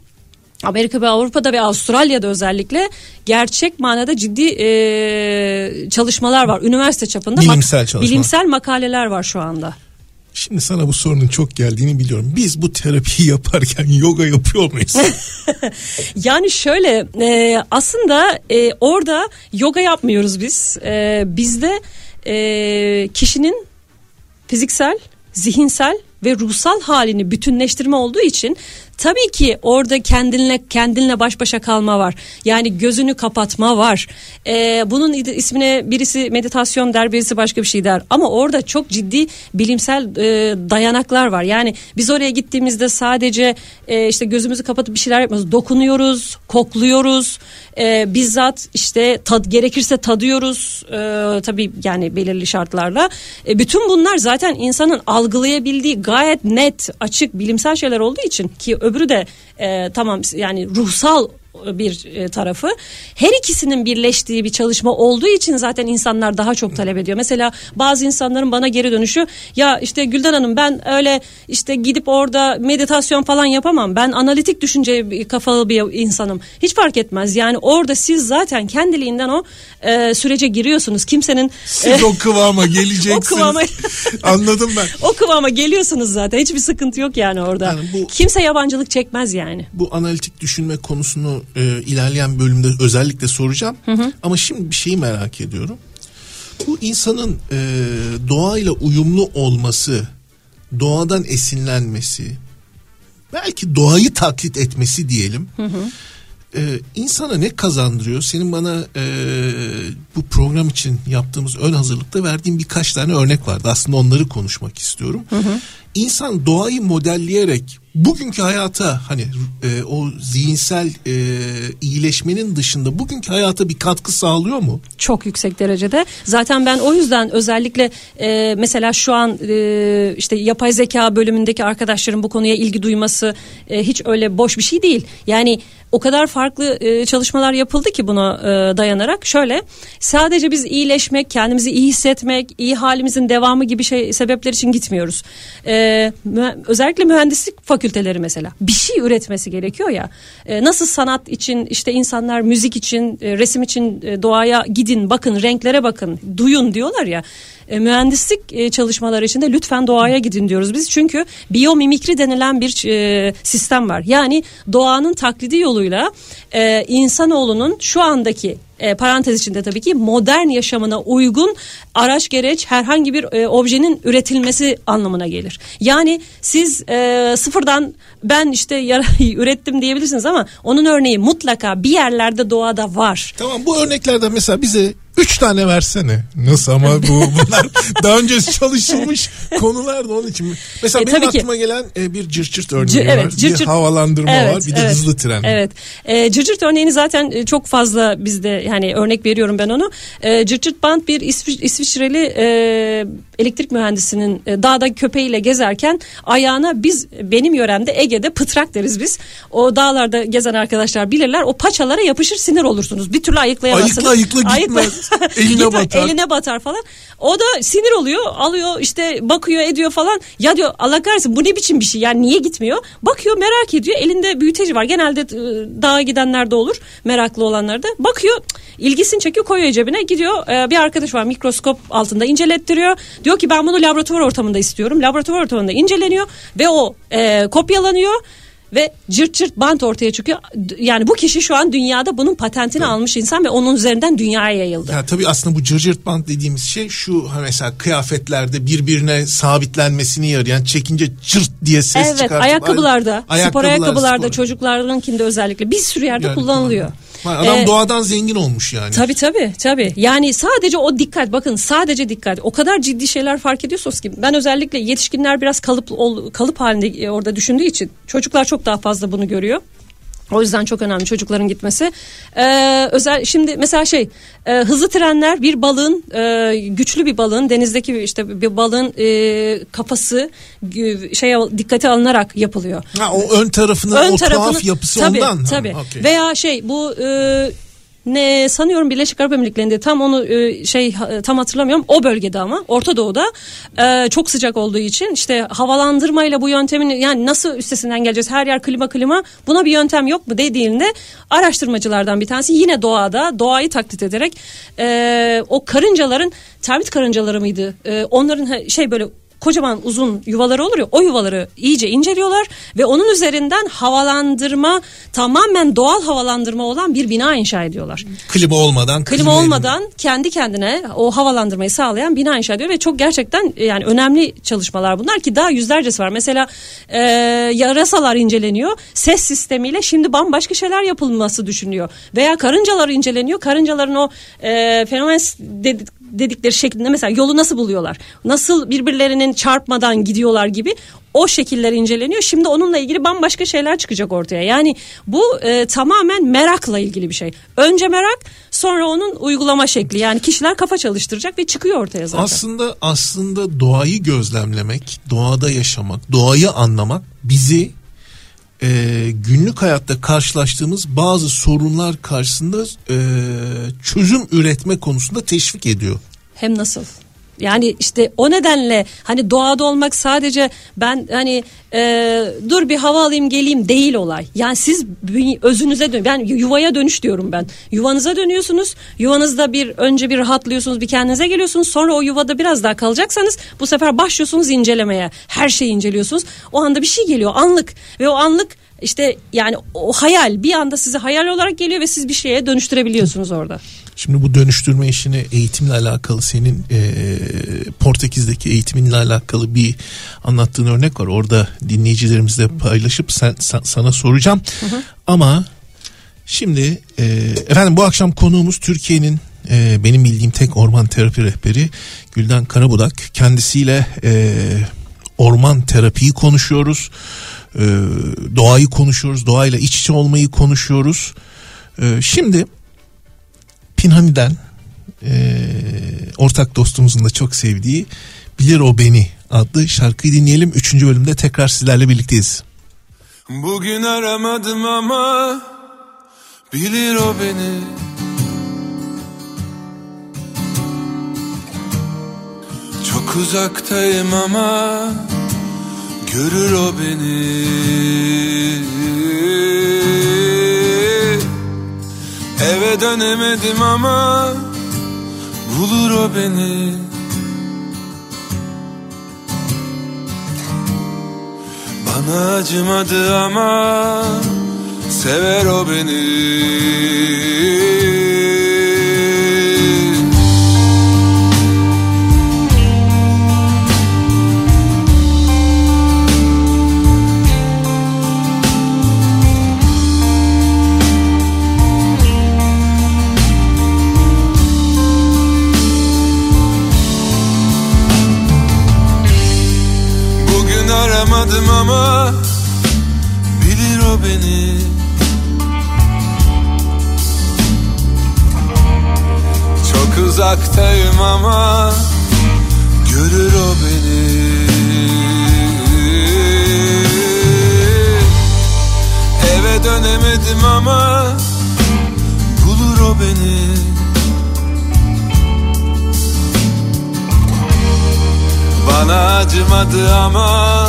Amerika ve Avrupa'da ve Avustralya'da özellikle gerçek manada ciddi e, çalışmalar var. Üniversite çapında bilimsel çalışmalar. Bilimsel makaleler var şu anda. Şimdi sana bu sorunun çok geldiğini biliyorum. Biz bu terapiyi yaparken yoga yapıyor muyuz? yani şöyle e, aslında e, orada yoga yapmıyoruz biz. E, bizde e, kişinin fiziksel, zihinsel ve ruhsal halini bütünleştirme olduğu için tabii ki orada kendinle kendinle baş başa kalma var. Yani gözünü kapatma var. Ee, bunun ismine birisi meditasyon der, birisi başka bir şey der. Ama orada çok ciddi bilimsel e, dayanaklar var. Yani biz oraya gittiğimizde sadece e, işte gözümüzü kapatıp bir şeyler yapmıyoruz. Dokunuyoruz, kokluyoruz. E, bizzat işte tad gerekirse tadıyoruz. E, tabii yani belirli şartlarla. E, bütün bunlar zaten insanın algılayabildiği gayet net, açık bilimsel şeyler olduğu için ki öbürü de e, tamam yani ruhsal bir e, tarafı. Her ikisinin birleştiği bir çalışma olduğu için zaten insanlar daha çok talep ediyor. Mesela bazı insanların bana geri dönüşü ya işte Gülden Hanım ben öyle işte gidip orada meditasyon falan yapamam. Ben analitik düşünce kafalı bir insanım. Hiç fark etmez. Yani orada siz zaten kendiliğinden o e, sürece giriyorsunuz. Kimsenin siz e, o kıvama geleceksiniz. o kıvama Anladım ben. o kıvama geliyorsunuz zaten. Hiçbir sıkıntı yok yani orada. Yani bu, Kimse yabancılık çekmez yani. Bu analitik düşünme konusunu e, ilerleyen bölümde özellikle soracağım. Hı hı. Ama şimdi bir şeyi merak ediyorum. Bu insanın e, doğayla uyumlu olması, doğadan esinlenmesi, belki doğayı taklit etmesi diyelim. Hı hı. Ee, insana ne kazandırıyor? Senin bana e, bu program için yaptığımız ön hazırlıkta verdiğim birkaç tane örnek vardı. Aslında onları konuşmak istiyorum. Hı hı. İnsan doğayı modelleyerek bugünkü hayata hani e, o zihinsel e, iyileşmenin dışında bugünkü hayata bir katkı sağlıyor mu? Çok yüksek derecede. Zaten ben o yüzden özellikle e, mesela şu an e, işte yapay zeka bölümündeki arkadaşların bu konuya ilgi duyması e, hiç öyle boş bir şey değil. Yani o kadar farklı e, çalışmalar yapıldı ki buna e, dayanarak. Şöyle sadece biz iyileşmek, kendimizi iyi hissetmek, iyi halimizin devamı gibi şey sebepler için gitmiyoruz. E, mü, özellikle mühendislik fakülteleri mesela bir şey üretmesi gerekiyor ya. E, nasıl sanat için işte insanlar müzik için, e, resim için e, doğaya gidin, bakın, renklere bakın, duyun diyorlar ya e, mühendislik e, çalışmaları için de lütfen doğaya gidin diyoruz biz. Çünkü biyomimikri denilen bir e, sistem var. Yani doğanın taklidi yoluyla e, insanoğlunun şu andaki e, parantez içinde tabii ki modern yaşamına uygun araç gereç herhangi bir e, objenin üretilmesi anlamına gelir. Yani siz e, sıfırdan ben işte yarayı ürettim diyebilirsiniz ama onun örneği mutlaka bir yerlerde doğada var. Tamam bu örneklerden mesela bize Üç tane versene. Nasıl ama bu bunlar daha önce çalışılmış konular da onun için. Mesela E, benim tabii ki. aklıma gelen e, bir cırçırt örneği var. evet, cırçırt- Bir havalandırma Evet, var. Bir de evet, hızlı tren. Evet. E, cırcırt örneğini zaten e, çok fazla bizde yani örnek veriyorum ben onu. E, cırcırt band bir İsvi- İsviçreli e, elektrik mühendisinin e, dağda köpeğiyle gezerken ayağına biz benim yöremde Ege'de pıtrak deriz biz. O dağlarda gezen arkadaşlar bilirler. O paçalara yapışır sinir olursunuz. Bir türlü ayıklayamazsınız. Ayıkla, ayıkla gitmez. Eline batar. Eline batar falan. O da sinir oluyor. Alıyor işte bakıyor ediyor falan. Ya diyor Allah kahretsin bu ne biçim bir şey yani niye gitmiyor? Bakıyor merak ediyor. Elinde büyüteci var. Genelde e, dağa gidenlerde olur. Meraklı olanlarda. Bakıyor cık, ilgisini çekiyor koyuyor cebine. Gidiyor e, bir arkadaş var mikroskop altında incelettiriyor. Diyor ki ben bunu laboratuvar ortamında istiyorum. Laboratuvar ortamında inceleniyor ve o e, kopyalanıyor ve cırt cırt bant ortaya çıkıyor. Yani bu kişi şu an dünyada bunun patentini almış insan ve onun üzerinden dünyaya yayıldı. Ya tabii aslında bu cırcırt bant dediğimiz şey şu mesela kıyafetlerde birbirine sabitlenmesini yarayan çekince cırt diye ses evet çıkartıp ayakkabılarda, spor Ayakkabılar, ayakkabılarda spor. çocuklarınkinde özellikle bir sürü yerde Yani kullanılıyor. Vay, Adam Ee, doğadan zengin olmuş yani. Tabii tabii tabii. Yani sadece o dikkat bakın sadece dikkat. O kadar ciddi şeyler fark ediyorsunuz ki ben özellikle yetişkinler biraz kalıp kalıp halinde e, orada düşündüğü için çocuklar çok daha fazla bunu görüyor. O yüzden çok önemli çocukların gitmesi. Ee, özel şimdi mesela şey e, hızlı trenler bir balığın e, güçlü bir balığın denizdeki işte bir balığın e, kafası e, şeye dikkate alınarak yapılıyor Ha, o ön tarafının o tuhaf yapısı tabii, ondan. Ha, Tabii. okey. Veya şey bu e, ne sanıyorum Birleşik Arap Emirlikleri'nde tam onu e, şey tam hatırlamıyorum. O bölgede ama Orta Doğu'da e, çok sıcak olduğu için işte havalandırmayla bu yöntemin yani nasıl üstesinden geleceğiz her yer klima klima buna bir yöntem yok mu dediğinde araştırmacılardan bir tanesi yine doğada doğayı taklit ederek e, o karıncaların termit karıncaları mıydı? Onların şey böyle kocaman uzun yuvaları olur ya o yuvaları iyice inceliyorlar ve onun üzerinden havalandırma tamamen doğal havalandırma olan bir bina inşa ediyorlar. Klima olmadan. Klima olmadan kendi kendine o havalandırmayı sağlayan bina inşa ediyor ve çok gerçekten e, yani önemli çalışmalar bunlar ki daha yüzlercesi var. Mesela e, yarasalar inceleniyor. Ses sistemiyle şimdi bambaşka şeyler yapılması düşünülüyor. Veya karıncalar inceleniyor. Karıncaların o e, fenomen dedi- dedikleri şeklinde mesela yolu nasıl buluyorlar? Nasıl birbirlerinin çarpmadan gidiyorlar gibi o şekiller inceleniyor. Şimdi onunla ilgili bambaşka şeyler çıkacak ortaya. Yani bu e, tamamen merakla ilgili bir şey. Önce merak, sonra onun uygulama şekli. Yani kişiler kafa çalıştıracak ve çıkıyor ortaya zaten. Aslında aslında doğayı gözlemlemek, doğada yaşamak, doğayı anlamak bizi e, günlük hayatta karşılaştığımız bazı sorunlar karşısında e, çözüm üretme konusunda teşvik ediyor. Hem nasıl? Yani işte o nedenle hani doğada olmak sadece ben hani e, dur bir hava alayım geleyim değil olay. Yani siz özünüze dön. Ben yuvaya dönüş diyorum ben. Yuvanıza dönüyorsunuz. Yuvanızda bir önce bir rahatlıyorsunuz, bir kendinize geliyorsunuz. Sonra o yuvada biraz daha kalacaksanız bu sefer başlıyorsunuz incelemeye. Her şeyi inceliyorsunuz. O anda bir şey geliyor anlık ve o anlık işte yani o hayal bir anda size hayal olarak geliyor ve siz bir şeye dönüştürebiliyorsunuz orada. Şimdi bu dönüştürme işini eğitimle alakalı senin e, Portekiz'deki eğitiminle alakalı bir anlattığın örnek var. Orada dinleyicilerimizle paylaşıp sen, sen- sana soracağım. Ama şimdi e, efendim bu akşam konuğumuz Türkiye'nin e, benim bildiğim tek orman terapi rehberi Gülden Karabudak. Kendisiyle e, orman terapiyi konuşuyoruz. E, doğayı konuşuyoruz. Doğayla iç içe olmayı konuşuyoruz. E, şimdi Pinhani'den e, ortak dostumuzun da çok sevdiği Bilir O Beni adlı şarkıyı dinleyelim. Üçüncü bölümde tekrar sizlerle birlikteyiz. Bugün aramadım ama bilir o beni Çok uzaktayım ama görür o beni. Eve dönemedim ama bulur o beni. Bana acımadı ama sever o beni acımadım ama bilir o beni. Çok uzaktayım ama görür o beni. Eve dönemedim ama bulur o beni. Bana acımadı ama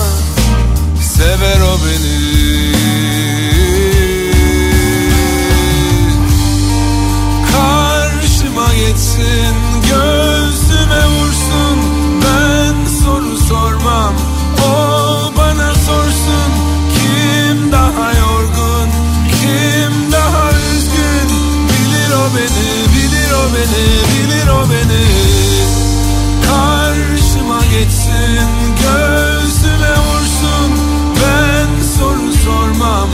sever o beni. Karşıma geçsin göğsüme vursun. Ben soru sormam o bana sorsun. Kim daha yorgun kim daha üzgün? Bilir o beni bilir o beni bilir o beni. Karşıma geçsin göğsüme sormam.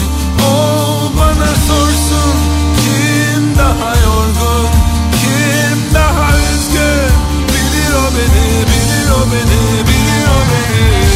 O bana sorsun Kim daha yorgun kim daha üzgün? Bilir o beni bilir o beni bilir o beni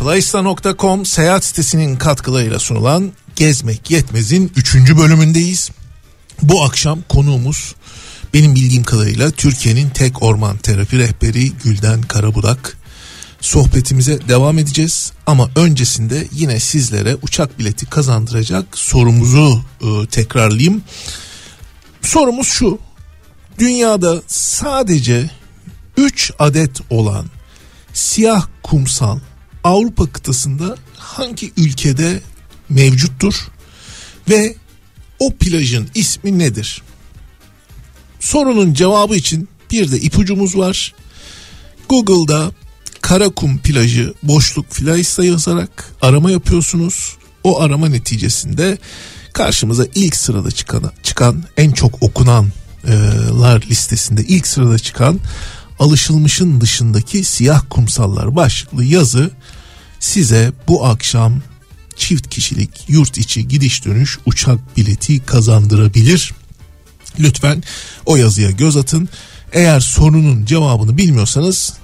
Flysta.com seyahat sitesinin katkılarıyla sunulan Gezmek Yetmez'in 3. bölümündeyiz. Bu akşam konuğumuz benim bildiğim kadarıyla Türkiye'nin tek orman terapi rehberi Gülden Karabudak. Sohbetimize devam edeceğiz ama öncesinde yine sizlere uçak bileti kazandıracak sorumuzu e, tekrarlayayım. Sorumuz şu. Dünyada sadece 3 adet olan siyah kumsal Avrupa kıtasında hangi ülkede mevcuttur ve o plajın ismi nedir? Sorunun cevabı için bir de ipucumuz var. Google'da Karakum plajı boşluk Flysta yazarak arama yapıyorsunuz. O arama neticesinde karşımıza ilk sırada çıkan, çıkan en çok okunanlar listesinde ilk sırada çıkan alışılmışın dışındaki siyah kumsallar başlıklı yazı size bu akşam çift kişilik yurt içi gidiş dönüş uçak bileti kazandırabilir. Lütfen o yazıya göz atın. Eğer sorunun cevabını bilmiyorsanız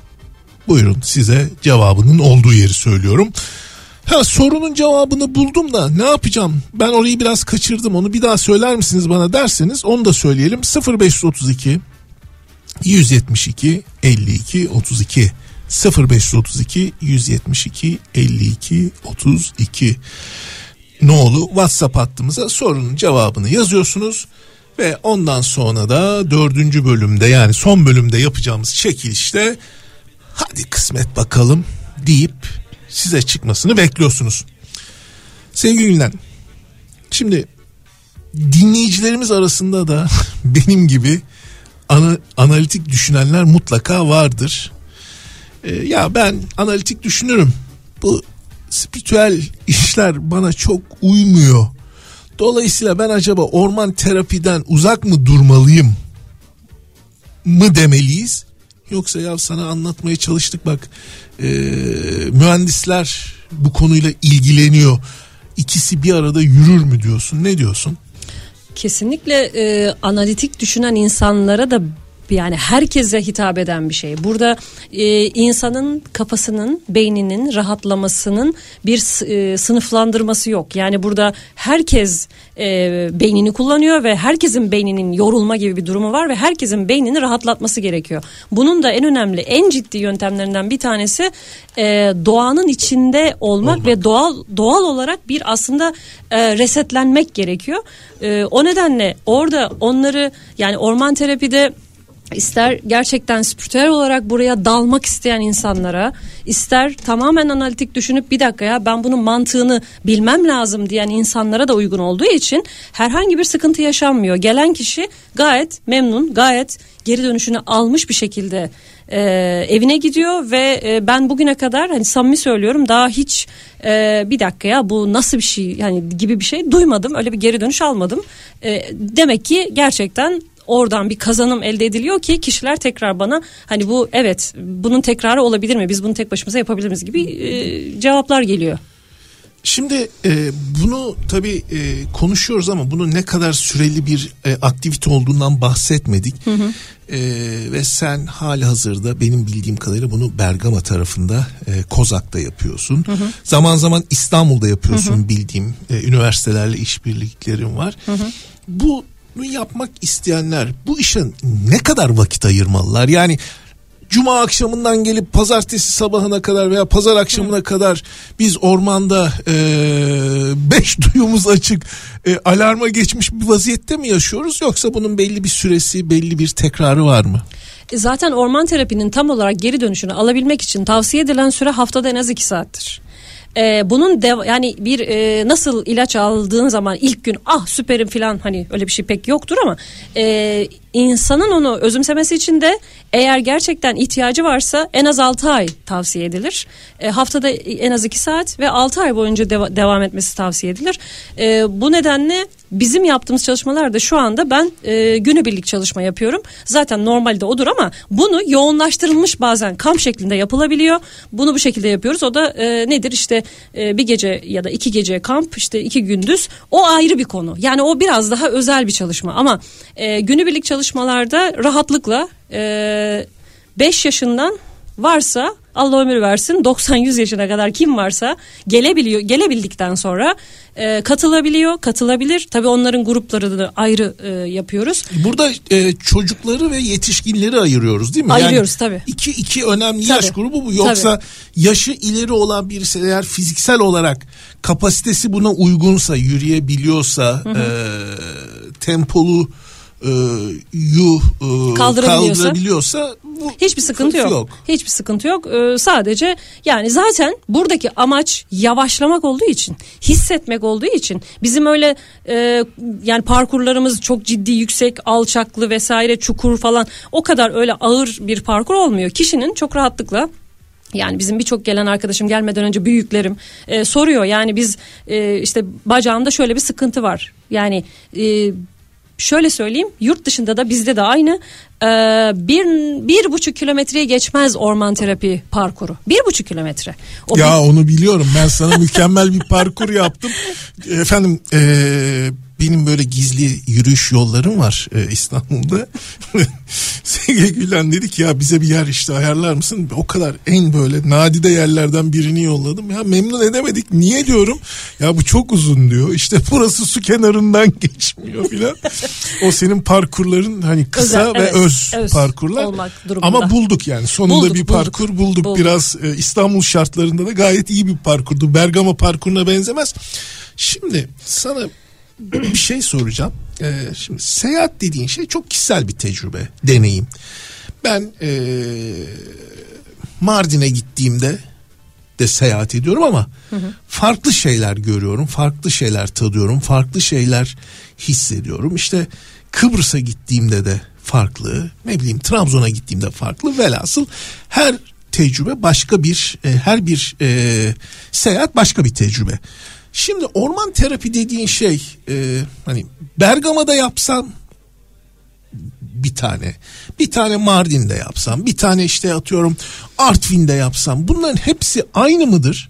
buyurun size cevabının olduğu yeri söylüyorum. Ha sorunun cevabını buldum da ne yapacağım? Ben orayı biraz kaçırdım. Onu bir daha söyler misiniz bana derseniz onu da söyleyelim. 0532 172 52 32 0532 172 52 32 nolu WhatsApp hattımıza sorunun cevabını yazıyorsunuz. Ve ondan sonra da dördüncü bölümde yani son bölümde yapacağımız çekilişte hadi kısmet bakalım deyip size çıkmasını bekliyorsunuz. Sevgili Gülen şimdi dinleyicilerimiz arasında da benim gibi ana, analitik düşünenler mutlaka vardır. Ee, ya ben analitik düşünürüm. Bu spiritüel işler bana çok uymuyor. Dolayısıyla ben acaba orman terapiden uzak mı durmalıyım mı demeliyiz? Yoksa ya sana anlatmaya çalıştık bak e, mühendisler bu konuyla ilgileniyor. İkisi bir arada yürür mü diyorsun? Ne diyorsun? Kesinlikle e, analitik düşünen insanlara da yani herkese hitap eden bir şey. Burada e, insanın kafasının, beyninin rahatlamasının bir e, sınıflandırması yok. Yani burada herkes e, beynini kullanıyor ve herkesin beyninin yorulma gibi bir durumu var ve herkesin beynini rahatlatması gerekiyor. Bunun da en önemli, en ciddi yöntemlerinden bir tanesi e, doğanın içinde olmak, olmak ve doğal doğal olarak bir aslında e, resetlenmek gerekiyor. E, o nedenle orada onları yani orman terapide ister gerçekten spiritüel olarak buraya dalmak isteyen insanlara ister tamamen analitik düşünüp bir dakika ya ben bunun mantığını bilmem lazım diyen insanlara da uygun olduğu için herhangi bir sıkıntı yaşanmıyor. Gelen kişi gayet memnun gayet geri dönüşünü almış bir şekilde e, evine gidiyor ve e, ben bugüne kadar hani samimi söylüyorum daha hiç e, bir dakika ya bu nasıl bir şey yani gibi bir şey duymadım öyle bir geri dönüş almadım. E, demek ki gerçekten oradan bir kazanım elde ediliyor ki kişiler tekrar bana hani bu evet bunun tekrarı olabilir mi biz bunu tek başımıza yapabilir miyiz gibi e, cevaplar geliyor. Şimdi e, bunu tabii e, konuşuyoruz ama bunun ne kadar süreli bir e, aktivite olduğundan bahsetmedik. Hı hı. E, ve sen hali hazırda benim bildiğim kadarıyla bunu Bergama tarafında e, Kozak'ta yapıyorsun. Hı hı. Zaman zaman İstanbul'da yapıyorsun hı hı. bildiğim e, üniversitelerle işbirliklerin var. Hı hı. Bu bunu yapmak isteyenler bu işe ne kadar vakit ayırmalılar? Yani Cuma akşamından gelip pazartesi sabahına kadar veya pazar akşamına kadar biz ormanda e, beş duyumuz açık e, alarma geçmiş bir vaziyette mi yaşıyoruz yoksa bunun belli bir süresi belli bir tekrarı var mı? E, zaten orman terapinin tam olarak geri dönüşünü alabilmek için tavsiye edilen süre haftada en az iki saattir e, bunun dev, yani bir e, nasıl ilaç aldığın zaman ilk gün ah süperim falan hani öyle bir şey pek yoktur ama e, insanın onu özümsemesi için de eğer gerçekten ihtiyacı varsa en az 6 ay tavsiye edilir. E, haftada en az 2 saat ve 6 ay boyunca deva- devam etmesi tavsiye edilir. E, bu nedenle bizim yaptığımız çalışmalarda şu anda ben e, günübirlik çalışma yapıyorum. Zaten normalde odur ama bunu yoğunlaştırılmış bazen kamp şeklinde yapılabiliyor. Bunu bu şekilde yapıyoruz. O da e, nedir işte e, bir gece ya da iki gece kamp işte iki gündüz o ayrı bir konu. Yani o biraz daha özel bir çalışma ama e, günübirlik çalışmalarda rahatlıkla 5 e, yaşından varsa Allah ömür versin 90-100 yaşına kadar kim varsa gelebiliyor gelebildikten sonra e, katılabiliyor katılabilir tabi onların grupları da ayrı e, yapıyoruz. Burada e, çocukları ve yetişkinleri ayırıyoruz değil mi? Ayırıyoruz yani tabi. İki, iki önemli tabii. yaş grubu bu yoksa tabii. yaşı ileri olan birisi eğer fiziksel olarak kapasitesi buna uygunsa yürüyebiliyorsa hı hı. E, tempolu e, yu e, kaldırabiliyorsa, kaldırabiliyorsa bu hiçbir sıkıntı yok. yok. Hiçbir sıkıntı yok. Ee, sadece yani zaten buradaki amaç yavaşlamak olduğu için, hissetmek olduğu için bizim öyle e, yani parkurlarımız çok ciddi, yüksek, alçaklı vesaire, çukur falan o kadar öyle ağır bir parkur olmuyor. Kişinin çok rahatlıkla yani bizim birçok gelen arkadaşım gelmeden önce büyüklerim e, soruyor yani biz e, işte bacağımda şöyle bir sıkıntı var yani e, şöyle söyleyeyim yurt dışında da bizde de aynı ee, bir, bir buçuk kilometreye geçmez orman terapi parkuru. Bir buçuk kilometre. O ya bir... onu biliyorum ben sana mükemmel bir parkur yaptım. Efendim ee, benim böyle gizli yürüyüş yollarım var e, İstanbul'da. Sege Gülen dedi ki ya bize bir yer işte ayarlar mısın? O kadar en böyle nadide yerlerden birini yolladım. Ya memnun edemedik. Niye diyorum? Ya bu çok uzun diyor. İşte burası su kenarından geçmiyor filan. o senin parkurların hani kısa Özel, ve evet, öz, öz parkurlar. Ama bulduk yani. Sonunda bulduk, bir parkur bulduk. bulduk. bulduk. Biraz e, İstanbul şartlarında da gayet iyi bir parkurdu. Bergama parkuruna benzemez. Şimdi sana bir şey soracağım. Ee, şimdi seyahat dediğin şey çok kişisel bir tecrübe, deneyim. Ben e, Mardin'e gittiğimde de seyahat ediyorum ama hı hı. farklı şeyler görüyorum, farklı şeyler tadıyorum, farklı şeyler hissediyorum. İşte Kıbrıs'a gittiğimde de farklı. Ne bileyim Trabzon'a gittiğimde farklı. Velhasıl her tecrübe başka bir e, her bir e, seyahat başka bir tecrübe. Şimdi orman terapi dediğin şey e, hani Bergama'da yapsan bir tane. Bir tane Mardin'de yapsam, bir tane işte atıyorum Artvin'de yapsam bunların hepsi aynı mıdır?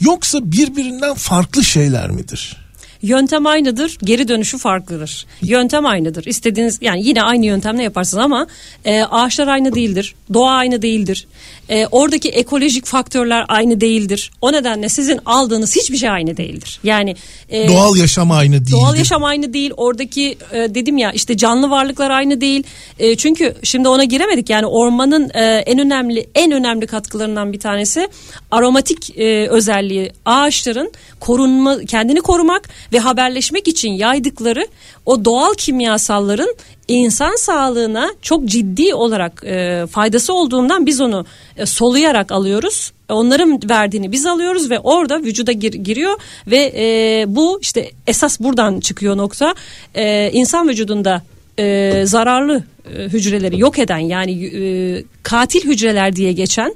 Yoksa birbirinden farklı şeyler midir? Yöntem aynıdır, geri dönüşü farklıdır. Yöntem aynıdır. İstediğiniz yani yine aynı yöntemle yaparsınız ama e, ağaçlar aynı değildir. Doğa aynı değildir. E, oradaki ekolojik faktörler aynı değildir. O nedenle sizin aldığınız hiçbir şey aynı değildir. Yani e, Doğal yaşam aynı değil. Doğal yaşam aynı değil. Oradaki e, dedim ya işte canlı varlıklar aynı değil. E, çünkü şimdi ona giremedik. Yani ormanın e, en önemli en önemli katkılarından bir tanesi aromatik e, özelliği. Ağaçların korunma kendini korumak ve haberleşmek için yaydıkları o doğal kimyasalların insan sağlığına çok ciddi olarak e, faydası olduğundan biz onu e, soluyarak alıyoruz. Onların verdiğini biz alıyoruz ve orada vücuda gir, giriyor ve e, bu işte esas buradan çıkıyor nokta. E, insan vücudunda e, zararlı e, hücreleri yok eden yani e, katil hücreler diye geçen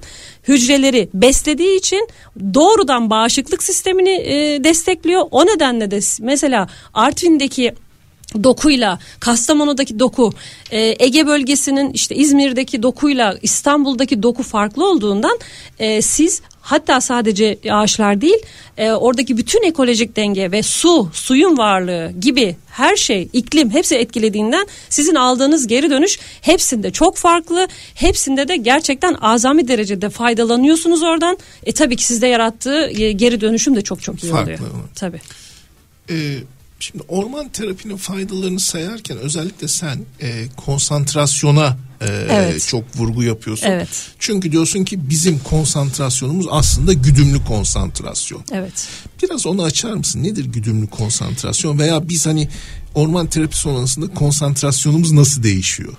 hücreleri beslediği için doğrudan bağışıklık sistemini e, destekliyor. O nedenle de mesela Artvin'deki dokuyla Kastamonu'daki doku e, Ege bölgesinin işte İzmir'deki dokuyla İstanbul'daki doku farklı olduğundan e, siz hatta sadece ağaçlar değil e, oradaki bütün ekolojik denge ve su suyun varlığı gibi her şey iklim hepsi etkilediğinden sizin aldığınız geri dönüş hepsinde çok farklı hepsinde de gerçekten azami derecede faydalanıyorsunuz oradan e tabii ki sizde yarattığı e, geri dönüşüm de çok çok iyi Farklı. oluyor tabii. Ee, şimdi orman terapinin faydalarını sayarken özellikle sen e, konsantrasyona e, Evet. çok vurgu yapıyorsun. Evet. Çünkü diyorsun ki bizim konsantrasyonumuz aslında güdümlü konsantrasyon. Evet. Biraz onu açar mısın? Nedir güdümlü konsantrasyon veya biz hani orman terapi sonrasında konsantrasyonumuz nasıl değişiyor?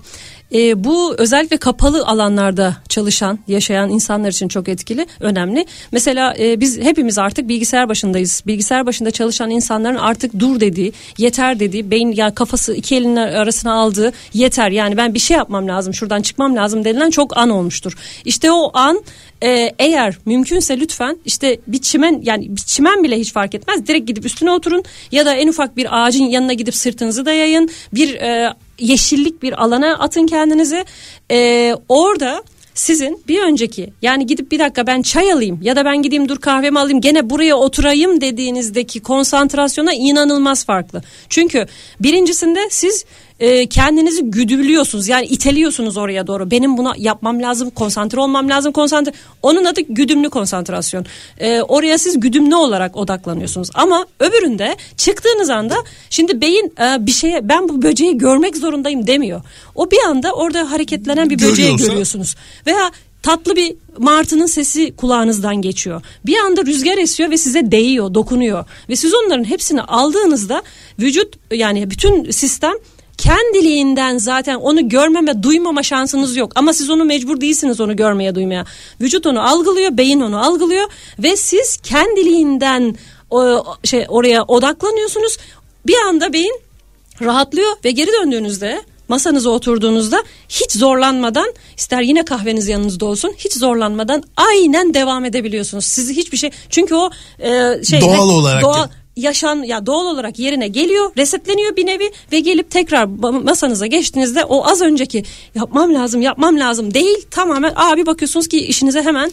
E, bu özellikle kapalı alanlarda çalışan, yaşayan insanlar için çok etkili, önemli. Mesela e, biz hepimiz artık bilgisayar başındayız. Bilgisayar başında çalışan insanların artık dur dediği, yeter dediği, beyin yani kafası iki elinin arasına aldığı yeter. Yani ben bir şey yapmam lazım, şuradan çıkmam lazım denilen çok an olmuştur. İşte o an e, eğer mümkünse lütfen işte bir çimen yani bir çimen bile hiç fark etmez. Direkt gidip üstüne oturun ya da en ufak bir ağacın yanına gidip sırtınızı dayayın. Bir e, yeşillik bir alana atın kendinizi. E, orada sizin bir önceki yani gidip bir dakika ben çay alayım ya da ben gideyim dur kahvemi alayım gene buraya oturayım dediğinizdeki konsantrasyona inanılmaz farklı. Çünkü birincisinde siz e, kendinizi güdülüyorsunuz yani iteliyorsunuz oraya doğru. Benim buna yapmam lazım, konsantre olmam lazım, konsantre. Onun adı güdümlü konsantrasyon. E, oraya siz güdümlü olarak odaklanıyorsunuz. Ama öbüründe çıktığınız anda şimdi beyin e, bir şeye ben bu böceği görmek zorundayım demiyor. O bir anda orada hareketlenen bir böceği Görüyorsa- görüyorsunuz. Veya tatlı bir martının sesi kulağınızdan geçiyor. Bir anda rüzgar esiyor ve size değiyor, dokunuyor. Ve siz onların hepsini aldığınızda vücut yani bütün sistem kendiliğinden zaten onu görmeme, duymama şansınız yok. Ama siz onu mecbur değilsiniz onu görmeye, duymaya. Vücut onu algılıyor, beyin onu algılıyor ve siz kendiliğinden o, şey oraya odaklanıyorsunuz. Bir anda beyin rahatlıyor ve geri döndüğünüzde masanıza oturduğunuzda hiç zorlanmadan ister yine kahveniz yanınızda olsun hiç zorlanmadan aynen devam edebiliyorsunuz. Sizi hiçbir şey çünkü o e, şey Doğal olarak doğal. Yaşan ya doğal olarak yerine geliyor, resetleniyor bir nevi ve gelip tekrar masanıza geçtiğinizde o az önceki yapmam lazım, yapmam lazım değil. Tamamen abi bakıyorsunuz ki işinize hemen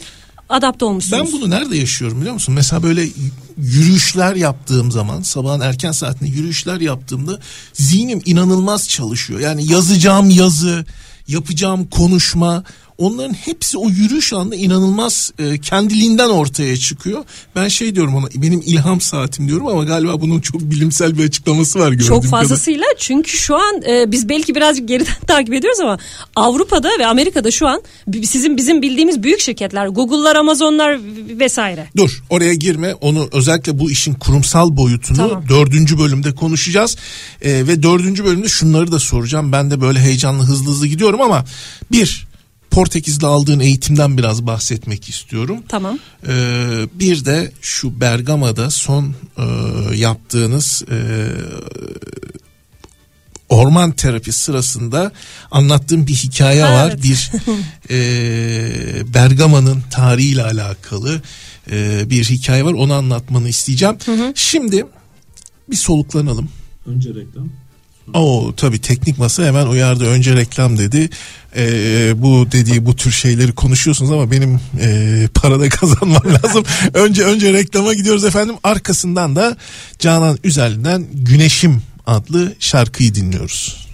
adapte olmuşsunuz. Ben bunu nerede yaşıyorum biliyor musun? Mesela böyle yürüyüşler yaptığım zaman sabahın erken saatinde yürüyüşler yaptığımda zihnim inanılmaz çalışıyor. Yani yazacağım yazı, yapacağım konuşma onların hepsi o yürüyüş anda inanılmaz e, kendiliğinden ortaya çıkıyor. Ben şey diyorum ona benim ilham saatim diyorum ama galiba bunun çok bilimsel bir açıklaması var gördüğüm Çok kadar. fazlasıyla çünkü şu an e, biz belki birazcık geriden takip ediyoruz ama Avrupa'da ve Amerika'da şu an sizin bizim bildiğimiz büyük şirketler Google'lar, Amazon'lar vesaire. Dur oraya girme onu özellikle bu işin kurumsal boyutunu Tamam. dördüncü bölümde konuşacağız. Ee, ve dördüncü bölümde şunları da soracağım. Ben de böyle heyecanlı hızlı hızlı gidiyorum ama bir Portekiz'de aldığın eğitimden biraz bahsetmek istiyorum. Tamam. Ee, bir de şu Bergama'da son e, yaptığınız e, orman terapi sırasında anlattığım bir hikaye Ha, var. evet. Bir e, Bergama'nın tarihiyle alakalı e, bir hikaye var. Onu anlatmanı isteyeceğim. Şimdi bir soluklanalım. Önce reklam. Oo tabii teknik masa hemen uyardı. Önce reklam dedi. Ee, bu dediği bu tür şeyleri konuşuyorsunuz ama benim e, parada kazanmam lazım. önce önce reklama gidiyoruz efendim. Arkasından da Canan Üzel'den Güneşim adlı şarkıyı dinliyoruz.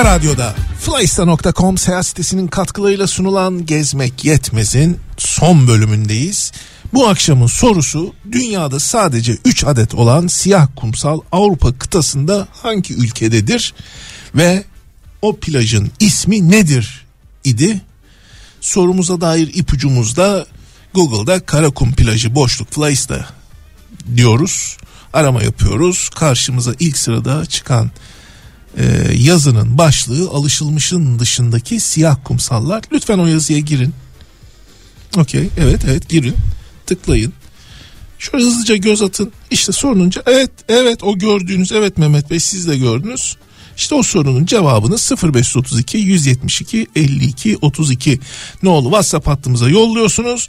Kafa Radyo'da Flysta.com seyahat sitesinin katkılarıyla sunulan Gezmek Yetmez'in son bölümündeyiz. Bu akşamın sorusu dünyada sadece 3 adet olan siyah kumsal Avrupa kıtasında hangi ülkededir ve o plajın ismi nedir idi? Sorumuza dair ipucumuzda Google'da Karakum plajı boşluk Flysta diyoruz. Arama yapıyoruz. Karşımıza ilk sırada çıkan e, yazının başlığı alışılmışın dışındaki siyah kumsallar. Lütfen o yazıya girin. Okey evet evet girin tıklayın. Şöyle hızlıca göz atın. İşte sorununca evet evet o gördüğünüz evet Mehmet Bey siz de gördünüz. İşte o sorunun cevabını 0532 172 52 32 ne oldu WhatsApp hattımıza yolluyorsunuz.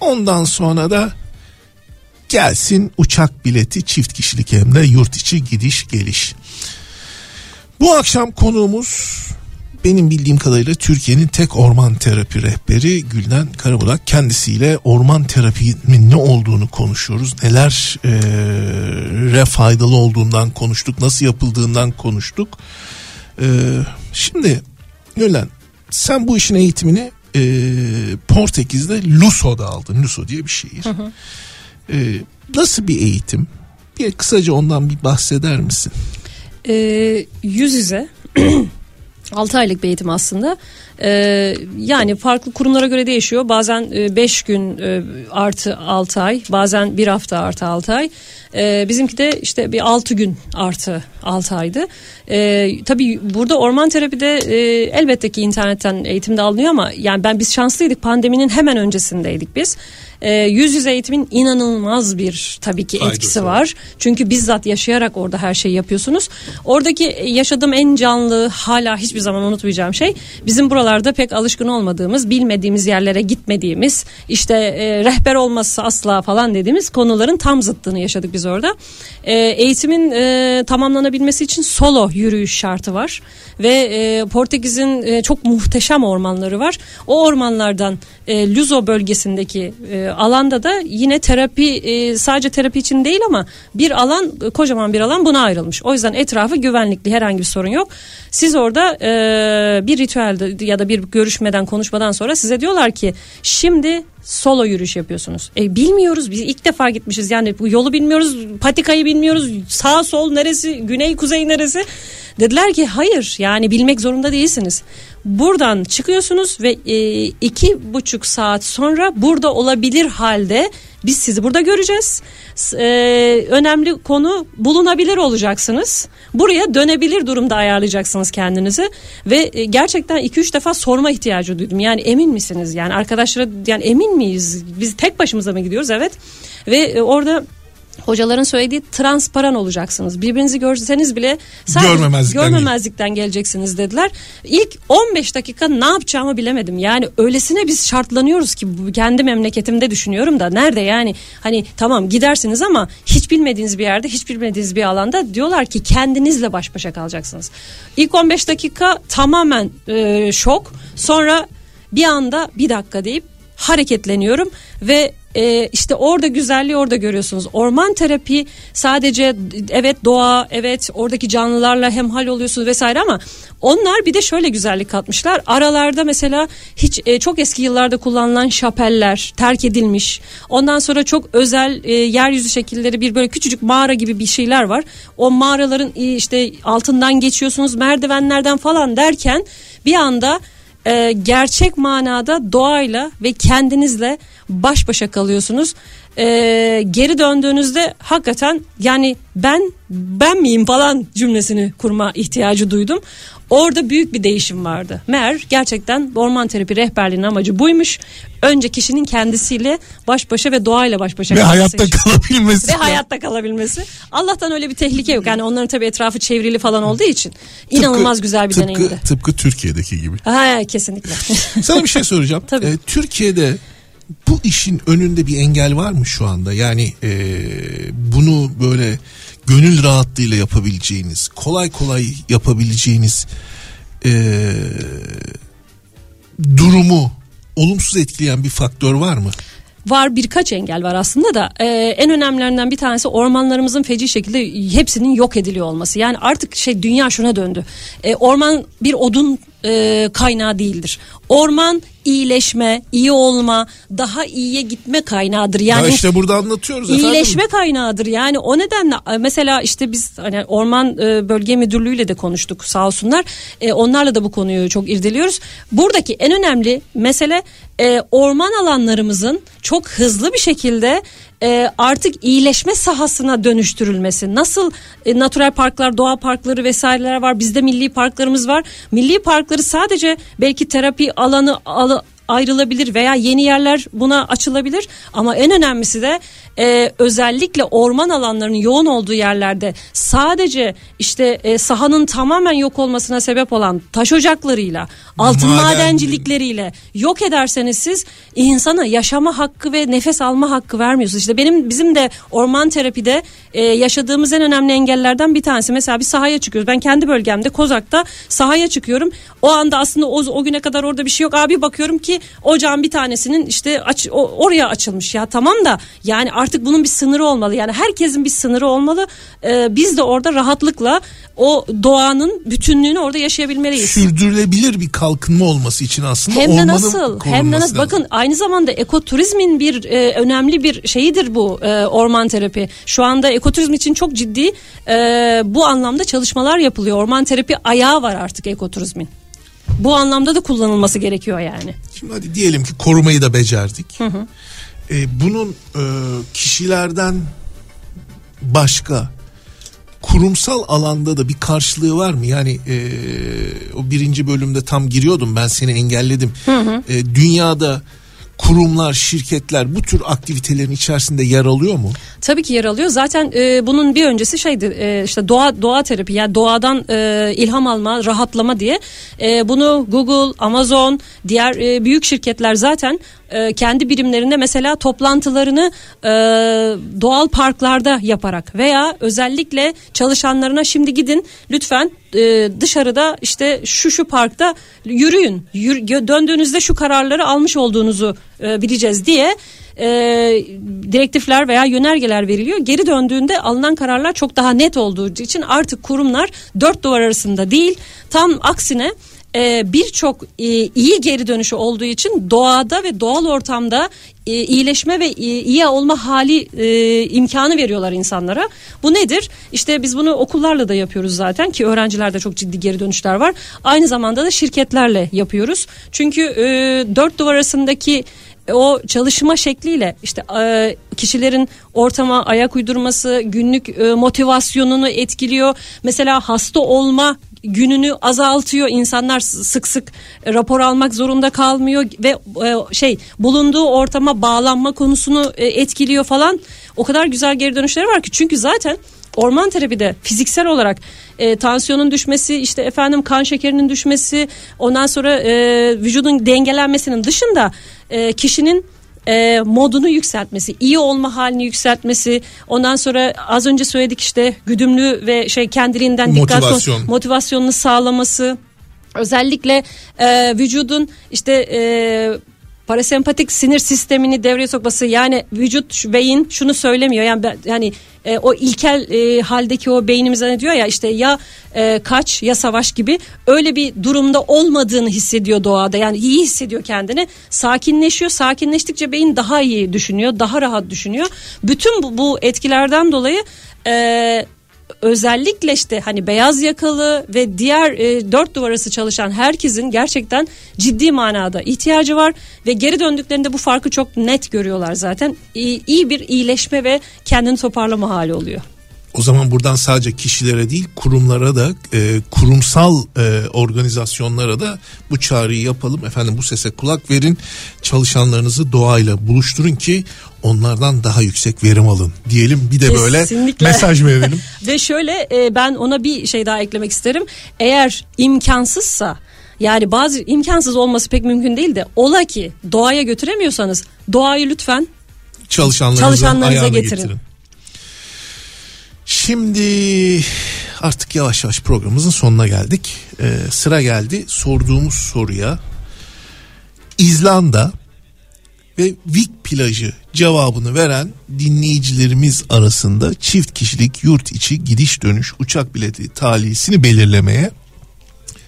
Ondan sonra da gelsin uçak bileti çift kişilik hem de yurt içi gidiş geliş. Bu akşam konuğumuz benim bildiğim kadarıyla Türkiye'nin tek orman terapi rehberi Gülden Karabulak. Kendisiyle orman terapinin ne olduğunu konuşuyoruz. Neler e, re faydalı olduğundan konuştuk. Nasıl yapıldığından konuştuk. E, şimdi Gülden sen bu işin eğitimini e, Portekiz'de Luso'da aldın. Luso diye bir şehir. E, nasıl bir eğitim? Bir kısaca ondan bir bahseder misin? E, yüz yüze 6 aylık bir eğitim aslında. Ee, yani farklı kurumlara göre değişiyor. Bazen 5 gün e, artı 6 ay, bazen 1 hafta artı 6 ay. Ee, bizimki de işte bir 6 gün artı 6 aydı. Ee, tabii burada orman terapide e, elbette ki internetten eğitimde alınıyor ama yani ben biz şanslıydık pandeminin hemen öncesindeydik biz. Ee, yüz yüze eğitimin inanılmaz bir tabii ki Faydası etkisi var. var. Çünkü bizzat yaşayarak orada her şeyi yapıyorsunuz. Oradaki yaşadığım en canlı hala hiçbir zaman unutmayacağım şey bizim buralarda pek alışkın olmadığımız, bilmediğimiz yerlere gitmediğimiz, işte e, rehber olmazsa asla falan dediğimiz konuların tam zıttını yaşadık biz orada. E, eğitimin e, tamamlanabilmesi için solo yürüyüş şartı var ve e, Portekiz'in e, çok muhteşem ormanları var. O ormanlardan e, Luzo bölgesindeki e, alanda da yine terapi e, sadece terapi için değil ama bir alan kocaman bir alan buna ayrılmış. O yüzden etrafı güvenlikli herhangi bir sorun yok. Siz orada e, bir ritüelde ya da bir görüşmeden konuşmadan sonra size diyorlar ki şimdi solo yürüyüş yapıyorsunuz. E, bilmiyoruz biz ilk defa gitmişiz yani bu yolu bilmiyoruz patikayı bilmiyoruz sağ sol neresi güney kuzey neresi. Dediler ki hayır yani bilmek zorunda değilsiniz. Buradan çıkıyorsunuz ve e, iki buçuk saat sonra burada olabilir halde biz sizi burada göreceğiz. S- e, önemli konu bulunabilir olacaksınız. Buraya dönebilir durumda ayarlayacaksınız kendinizi ve e, gerçekten 2-3 defa sorma ihtiyacı duydum. Yani emin misiniz? Yani arkadaşlara yani emin miyiz? Biz tek başımıza mı gidiyoruz? Evet. Ve e, orada Hocaların söylediği transparan olacaksınız. Birbirinizi görseniz bile sadece Görmemezlikten görmemezlikten geleceksiniz dediler. İlk 15 dakika ne yapacağımı bilemedim. Yani öylesine biz şartlanıyoruz ki kendi memleketimde düşünüyorum da nerede yani hani tamam gidersiniz ama hiç bilmediğiniz bir yerde hiç bilmediğiniz bir alanda diyorlar ki kendinizle baş başa kalacaksınız. İlk 15 dakika tamamen e, şok. Sonra bir anda bir dakika deyip hareketleniyorum ve e, işte orada güzelliği orada görüyorsunuz. Orman terapi sadece evet doğa evet oradaki canlılarla hemhal oluyorsunuz vesaire ama onlar bir de şöyle güzellik katmışlar. Aralarda mesela hiç e, çok eski yıllarda kullanılan şapeller terk edilmiş. Ondan sonra çok özel e, yeryüzü şekilleri bir böyle küçücük mağara gibi bir şeyler var. O mağaraların e, işte altından geçiyorsunuz merdivenlerden falan derken bir anda e, gerçek manada doğayla ve kendinizle baş başa kalıyorsunuz. E, geri döndüğünüzde hakikaten yani ben ben miyim falan cümlesini kurma ihtiyacı duydum. Orada büyük bir değişim vardı. Meğer gerçekten orman terapi rehberliğinin amacı buymuş. Önce kişinin kendisiyle baş başa ve doğayla baş başa Ve hayatta için. kalabilmesi. Ve hayatta kalabilmesi. Allah'tan öyle bir tehlike yok. Yani onların tabii etrafı çevrili falan olduğu için inanılmaz Tıpkı- güzel bir tıpkı, deneyimdi. Tıpkı Türkiye'deki gibi. Ha, kesinlikle. Sana bir şey soracağım. Tabii. Ee, Türkiye'de bu işin önünde bir engel var mı şu anda? Yani e, bunu böyle gönül rahatlığıyla yapabileceğiniz, kolay kolay yapabileceğiniz e, durumu olumsuz etkileyen bir faktör var mı? var birkaç engel var aslında da e, en önemlilerinden bir tanesi ormanlarımızın feci şekilde hepsinin yok ediliyor olması. Yani artık şey dünya şuna döndü. E, orman bir odun e, kaynağı değildir. Orman iyileşme, iyi olma, daha iyiye gitme kaynağıdır. Yani ya işte burada anlatıyoruz efendim. İyileşme kaynağıdır. Yani o nedenle mesela işte biz hani Orman e, Bölge Müdürlüğü ile de konuştuk sağ olsunlar. E, onlarla da bu konuyu çok irdeliyoruz. Buradaki en önemli mesele e, orman alanlarımızın çok hızlı bir şekilde e, artık iyileşme sahasına dönüştürülmesi. Nasıl e, natural parklar, doğa parkları vesaireler var. Bizde milli parklarımız var. Milli parkları sadece belki terapi alanı alı, ayrılabilir veya yeni yerler buna açılabilir ama en önemlisi de e, özellikle orman alanlarının yoğun olduğu yerlerde sadece işte e, sahanın tamamen yok olmasına sebep olan taş ocaklarıyla altın Maden- madencilikleriyle yok ederseniz siz insana yaşama hakkı ve nefes alma hakkı vermiyorsunuz. İşte benim bizim de orman terapide e, yaşadığımız en önemli engellerden bir tanesi. Mesela bir sahaya çıkıyoruz. Ben kendi bölgemde Kozak'ta sahaya çıkıyorum. O anda aslında o, o güne kadar orada bir şey yok. Abi bakıyorum ki ocağın bir tanesinin işte aç, o- oraya açılmış ya tamam da yani artık bunun bir sınırı olmalı. Yani herkesin bir sınırı olmalı. E, biz de orada rahatlıkla o doğanın bütünlüğünü orada yaşayabilmeliyiz. Sürdürülebilir bir kalkınma olması için aslında Hem de nasıl? Hem de nasıl? lazım. Bakın aynı zamanda ekoturizmin bir e, önemli bir şeyidir bu e, orman terapi. Şu anda ekoturizm için çok ciddi e, bu anlamda çalışmalar yapılıyor. Orman terapi ayağı var artık ekoturizmin. Bu anlamda da kullanılması gerekiyor yani. Şimdi hadi diyelim ki korumayı da becerdik. Ee, bunun e, kişilerden başka kurumsal alanda da bir karşılığı var mı? Yani e, o birinci bölümde tam giriyordum ben seni engelledim. E, dünyada kurumlar, şirketler bu tür aktivitelerin içerisinde yer alıyor mu? Tabii ki yer alıyor. Zaten e, bunun bir öncesi şeydi e, işte doğa doğa terapi yani doğadan e, ilham alma, rahatlama diye. E, bunu Google, Amazon, diğer e, büyük şirketler zaten e, kendi birimlerinde mesela toplantılarını e, doğal parklarda yaparak veya özellikle çalışanlarına şimdi gidin lütfen e, dışarıda işte şu şu parkta yürüyün. Döndüğünüzde şu kararları almış olduğunuzu bileceğiz diye e, direktifler veya yönergeler veriliyor. Geri döndüğünde alınan kararlar çok daha net olduğu için artık kurumlar dört duvar arasında değil tam aksine e, birçok e, iyi geri dönüşü olduğu için doğada ve doğal ortamda e, iyileşme ve e, iyi olma hali e, imkanı veriyorlar insanlara. Bu nedir? İşte biz bunu okullarla da yapıyoruz zaten ki öğrencilerde çok ciddi geri dönüşler var. Aynı zamanda da şirketlerle yapıyoruz. Çünkü e, dört duvar arasındaki o çalışma şekliyle işte e, kişilerin ortama ayak uydurması günlük e, motivasyonunu etkiliyor. Mesela hasta olma gününü azaltıyor. İnsanlar sık sık rapor almak zorunda kalmıyor ve e, şey bulunduğu ortama bağlanma konusunu e, etkiliyor falan. O kadar güzel geri dönüşleri var ki çünkü zaten orman terapide fiziksel olarak e, tansiyonun düşmesi işte efendim kan şekerinin düşmesi ondan sonra e, vücudun dengelenmesinin dışında e, kişinin e, modunu yükseltmesi, iyi olma halini yükseltmesi, ondan sonra az önce söyledik işte güdümlü ve şey kendiliğinden dikkat Motivasyon. motivasyonunu sağlaması. Özellikle e, vücudun işte e, parasempatik sinir sistemini devreye sokması yani vücut beyin şunu söylemiyor. Yani ben, yani e, o ilkel e, haldeki o beynimize ne diyor ya işte ya e, kaç ya savaş gibi öyle bir durumda olmadığını hissediyor doğada. Yani iyi hissediyor kendini sakinleşiyor. Sakinleştikçe beyin daha iyi düşünüyor daha rahat düşünüyor. Bütün bu, bu etkilerden dolayı e, özellikle işte hani beyaz yakalı ve diğer e, dört duvar arası çalışan herkesin gerçekten ciddi manada ihtiyacı var ve geri döndüklerinde bu farkı çok net görüyorlar zaten. İyi, iyi bir iyileşme ve kendini toparlama hali oluyor. O zaman buradan sadece kişilere değil kurumlara da e, kurumsal e, organizasyonlara da bu çağrıyı yapalım. Efendim bu sese kulak verin. Çalışanlarınızı doğayla buluşturun ki onlardan daha yüksek verim alın diyelim. Bir de böyle Kesinlikle. mesaj verelim. Ve şöyle e, ben ona bir şey daha eklemek isterim. Eğer imkansızsa yani bazı imkansız olması pek mümkün değil de ola ki doğaya götüremiyorsanız doğayı lütfen Çalışanlarınıza, Çalışanlarınıza getirin. getirin. Şimdi artık yavaş yavaş programımızın sonuna geldik. Ee, sıra geldi sorduğumuz soruya. İzlanda ve Vik plajı cevabını veren dinleyicilerimiz arasında çift kişilik yurt içi gidiş dönüş uçak bileti talihisini belirlemeye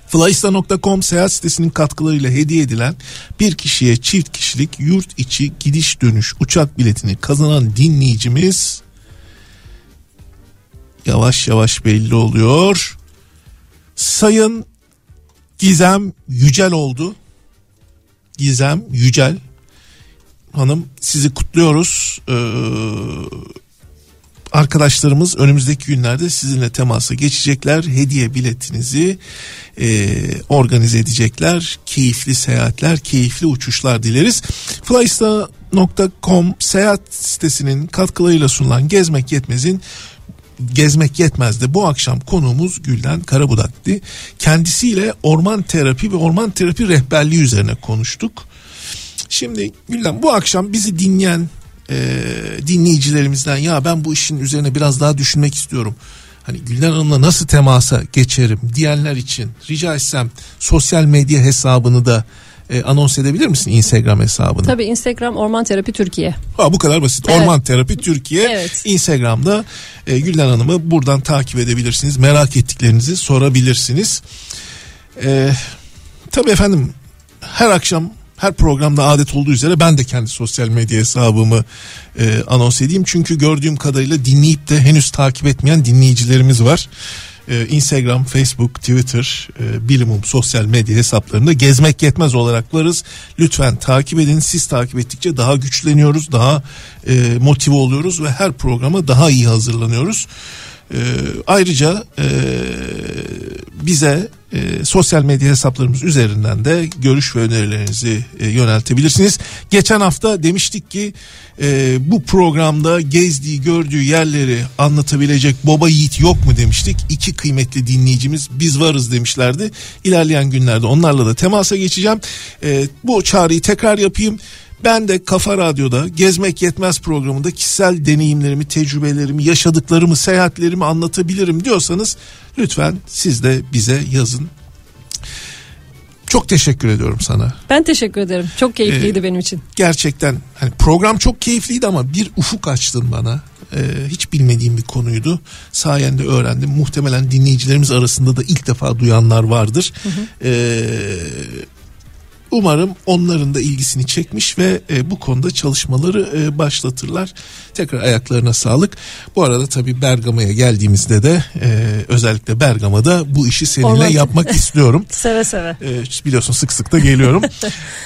Flyista.com seyahat sitesinin katkılarıyla hediye edilen bir kişiye çift kişilik yurt içi gidiş dönüş uçak biletini kazanan dinleyicimiz yavaş yavaş belli oluyor. Sayın Gizem Yücel oldu. Gizem Yücel Hanım sizi kutluyoruz. Ee, arkadaşlarımız önümüzdeki günlerde sizinle temasa geçecekler. Hediye biletinizi e, organize edecekler. Keyifli seyahatler, keyifli uçuşlar dileriz. Flysta.com seyahat sitesinin katkılarıyla sunulan Gezmek Yetmez'in Gezmek Yetmez'de bu akşam konuğumuz Gülden Karabudak'tı. Kendisiyle orman terapi ve orman terapi rehberliği üzerine konuştuk. Şimdi Gülden bu akşam bizi dinleyen e, dinleyicilerimizden ya ben bu işin üzerine biraz daha düşünmek istiyorum. Hani Gülden Hanım'la nasıl temasa geçerim diyenler için rica etsem sosyal medya hesabını da e, anons edebilir misin Instagram hesabını? Tabii Instagram Orman Terapi Türkiye. Ha, bu kadar basit. Evet. Orman Terapi Türkiye Evet. Instagram'da e, Gülden Hanım'ı buradan takip edebilirsiniz. Merak ettiklerinizi sorabilirsiniz. E, tabii efendim her akşam her programda adet olduğu üzere ben de kendi sosyal medya hesabımı e, anons edeyim. Çünkü gördüğüm kadarıyla dinleyip de henüz takip etmeyen dinleyicilerimiz var. E, Instagram, Facebook, Twitter, e, bilimum sosyal medya hesaplarında gezmek yetmez olarak varız. Lütfen takip edin. Siz takip ettikçe daha güçleniyoruz, daha e, motive oluyoruz ve her programa daha iyi hazırlanıyoruz. E, ayrıca e, bize e, sosyal medya hesaplarımız üzerinden de görüş ve önerilerinizi e, yöneltebilirsiniz. Geçen hafta demiştik ki e, bu programda gezdiği gördüğü yerleri anlatabilecek baba yiğit yok mu demiştik. İki kıymetli dinleyicimiz biz varız demişlerdi. İlerleyen günlerde onlarla da temasa geçeceğim. E, bu çağrıyı tekrar yapayım. Ben de Kafa Radyo'da Gezmek Yetmez programında kişisel deneyimlerimi, tecrübelerimi, yaşadıklarımı, seyahatlerimi anlatabilirim diyorsanız lütfen siz de bize yazın. Çok teşekkür ediyorum sana. Ben teşekkür ederim. Çok keyifliydi Ee, benim için. Gerçekten hani program çok keyifliydi ama bir ufuk açtın bana. Ee, hiç bilmediğim bir konuydu. Sayende öğrendim. Muhtemelen dinleyicilerimiz arasında da ilk defa duyanlar vardır. Ee, Umarım onların da ilgisini çekmiş ve e, bu konuda çalışmaları e, başlatırlar. Tekrar ayaklarına sağlık. Bu arada tabii Bergama'ya geldiğimizde de e, özellikle Bergama'da bu işi seninle Orman- yapmak istiyorum. Seve seve. E, biliyorsun sık sık da geliyorum.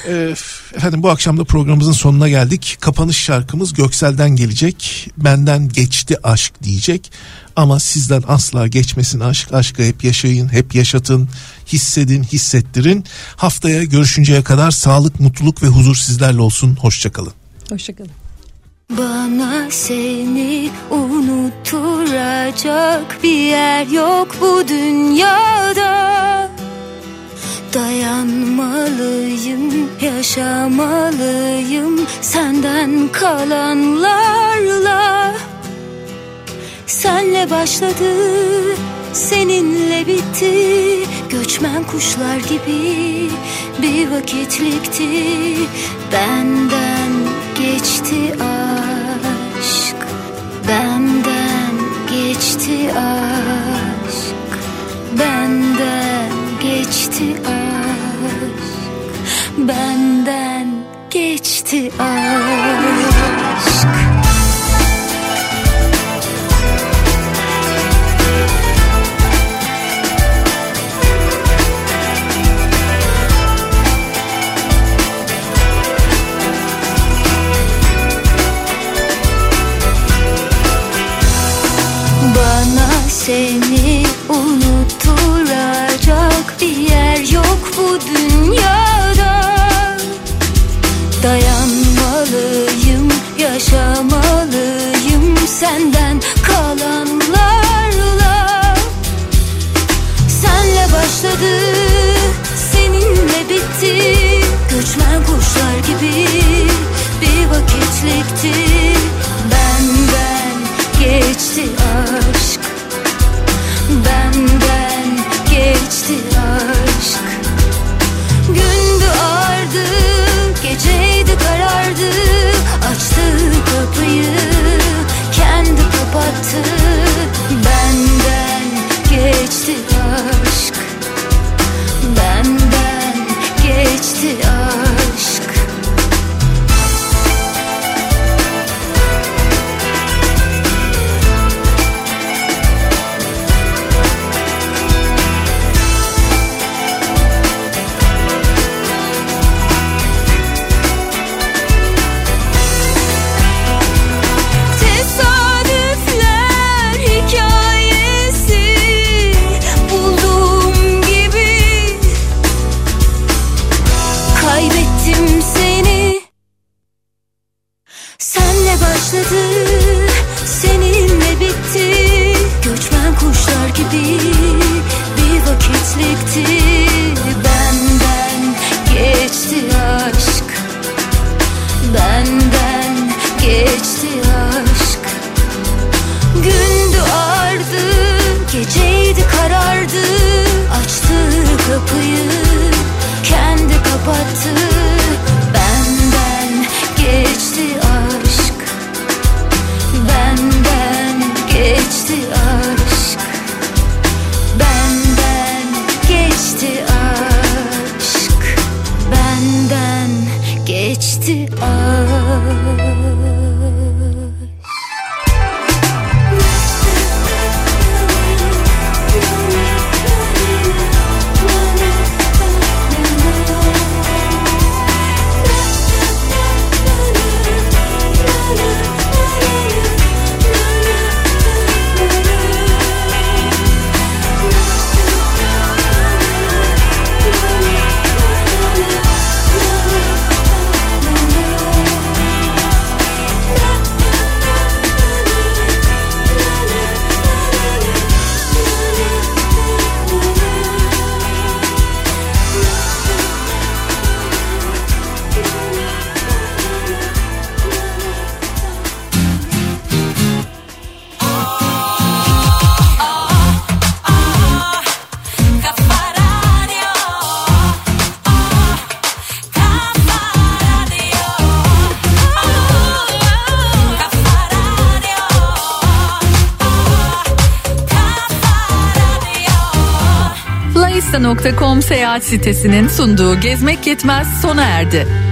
E, efendim bu akşam da programımızın sonuna geldik. Kapanış şarkımız Göksel'den gelecek. Benden geçti aşk diyecek. Ama sizden asla geçmesin aşk. Aşkı hep yaşayın, hep yaşatın, hissedin, hissettirin. Haftaya görüşünceye kadar sağlık, mutluluk ve huzur sizlerle olsun. Hoşçakalın. Hoşçakalın. Bana seni unutturacak bir yer yok bu dünyada Dayanmalıyım, yaşamalıyım senden kalanlarla Senle başladı, seninle bitti Göçmen kuşlar gibi bir vakitlikti. Benden geçti aşk. Benden geçti aşk. Benden geçti aşk. Benden geçti aşk Kuşlar gibi bir vakitlikti. Benden geçti aşk. Benden geçti aşk. Gündü ağardı, geceydi karardı. Açtı kapıyı, kendi kapattı Flyista.com seyahat sitesinin sunduğu Gezmek Yetmez sona erdi.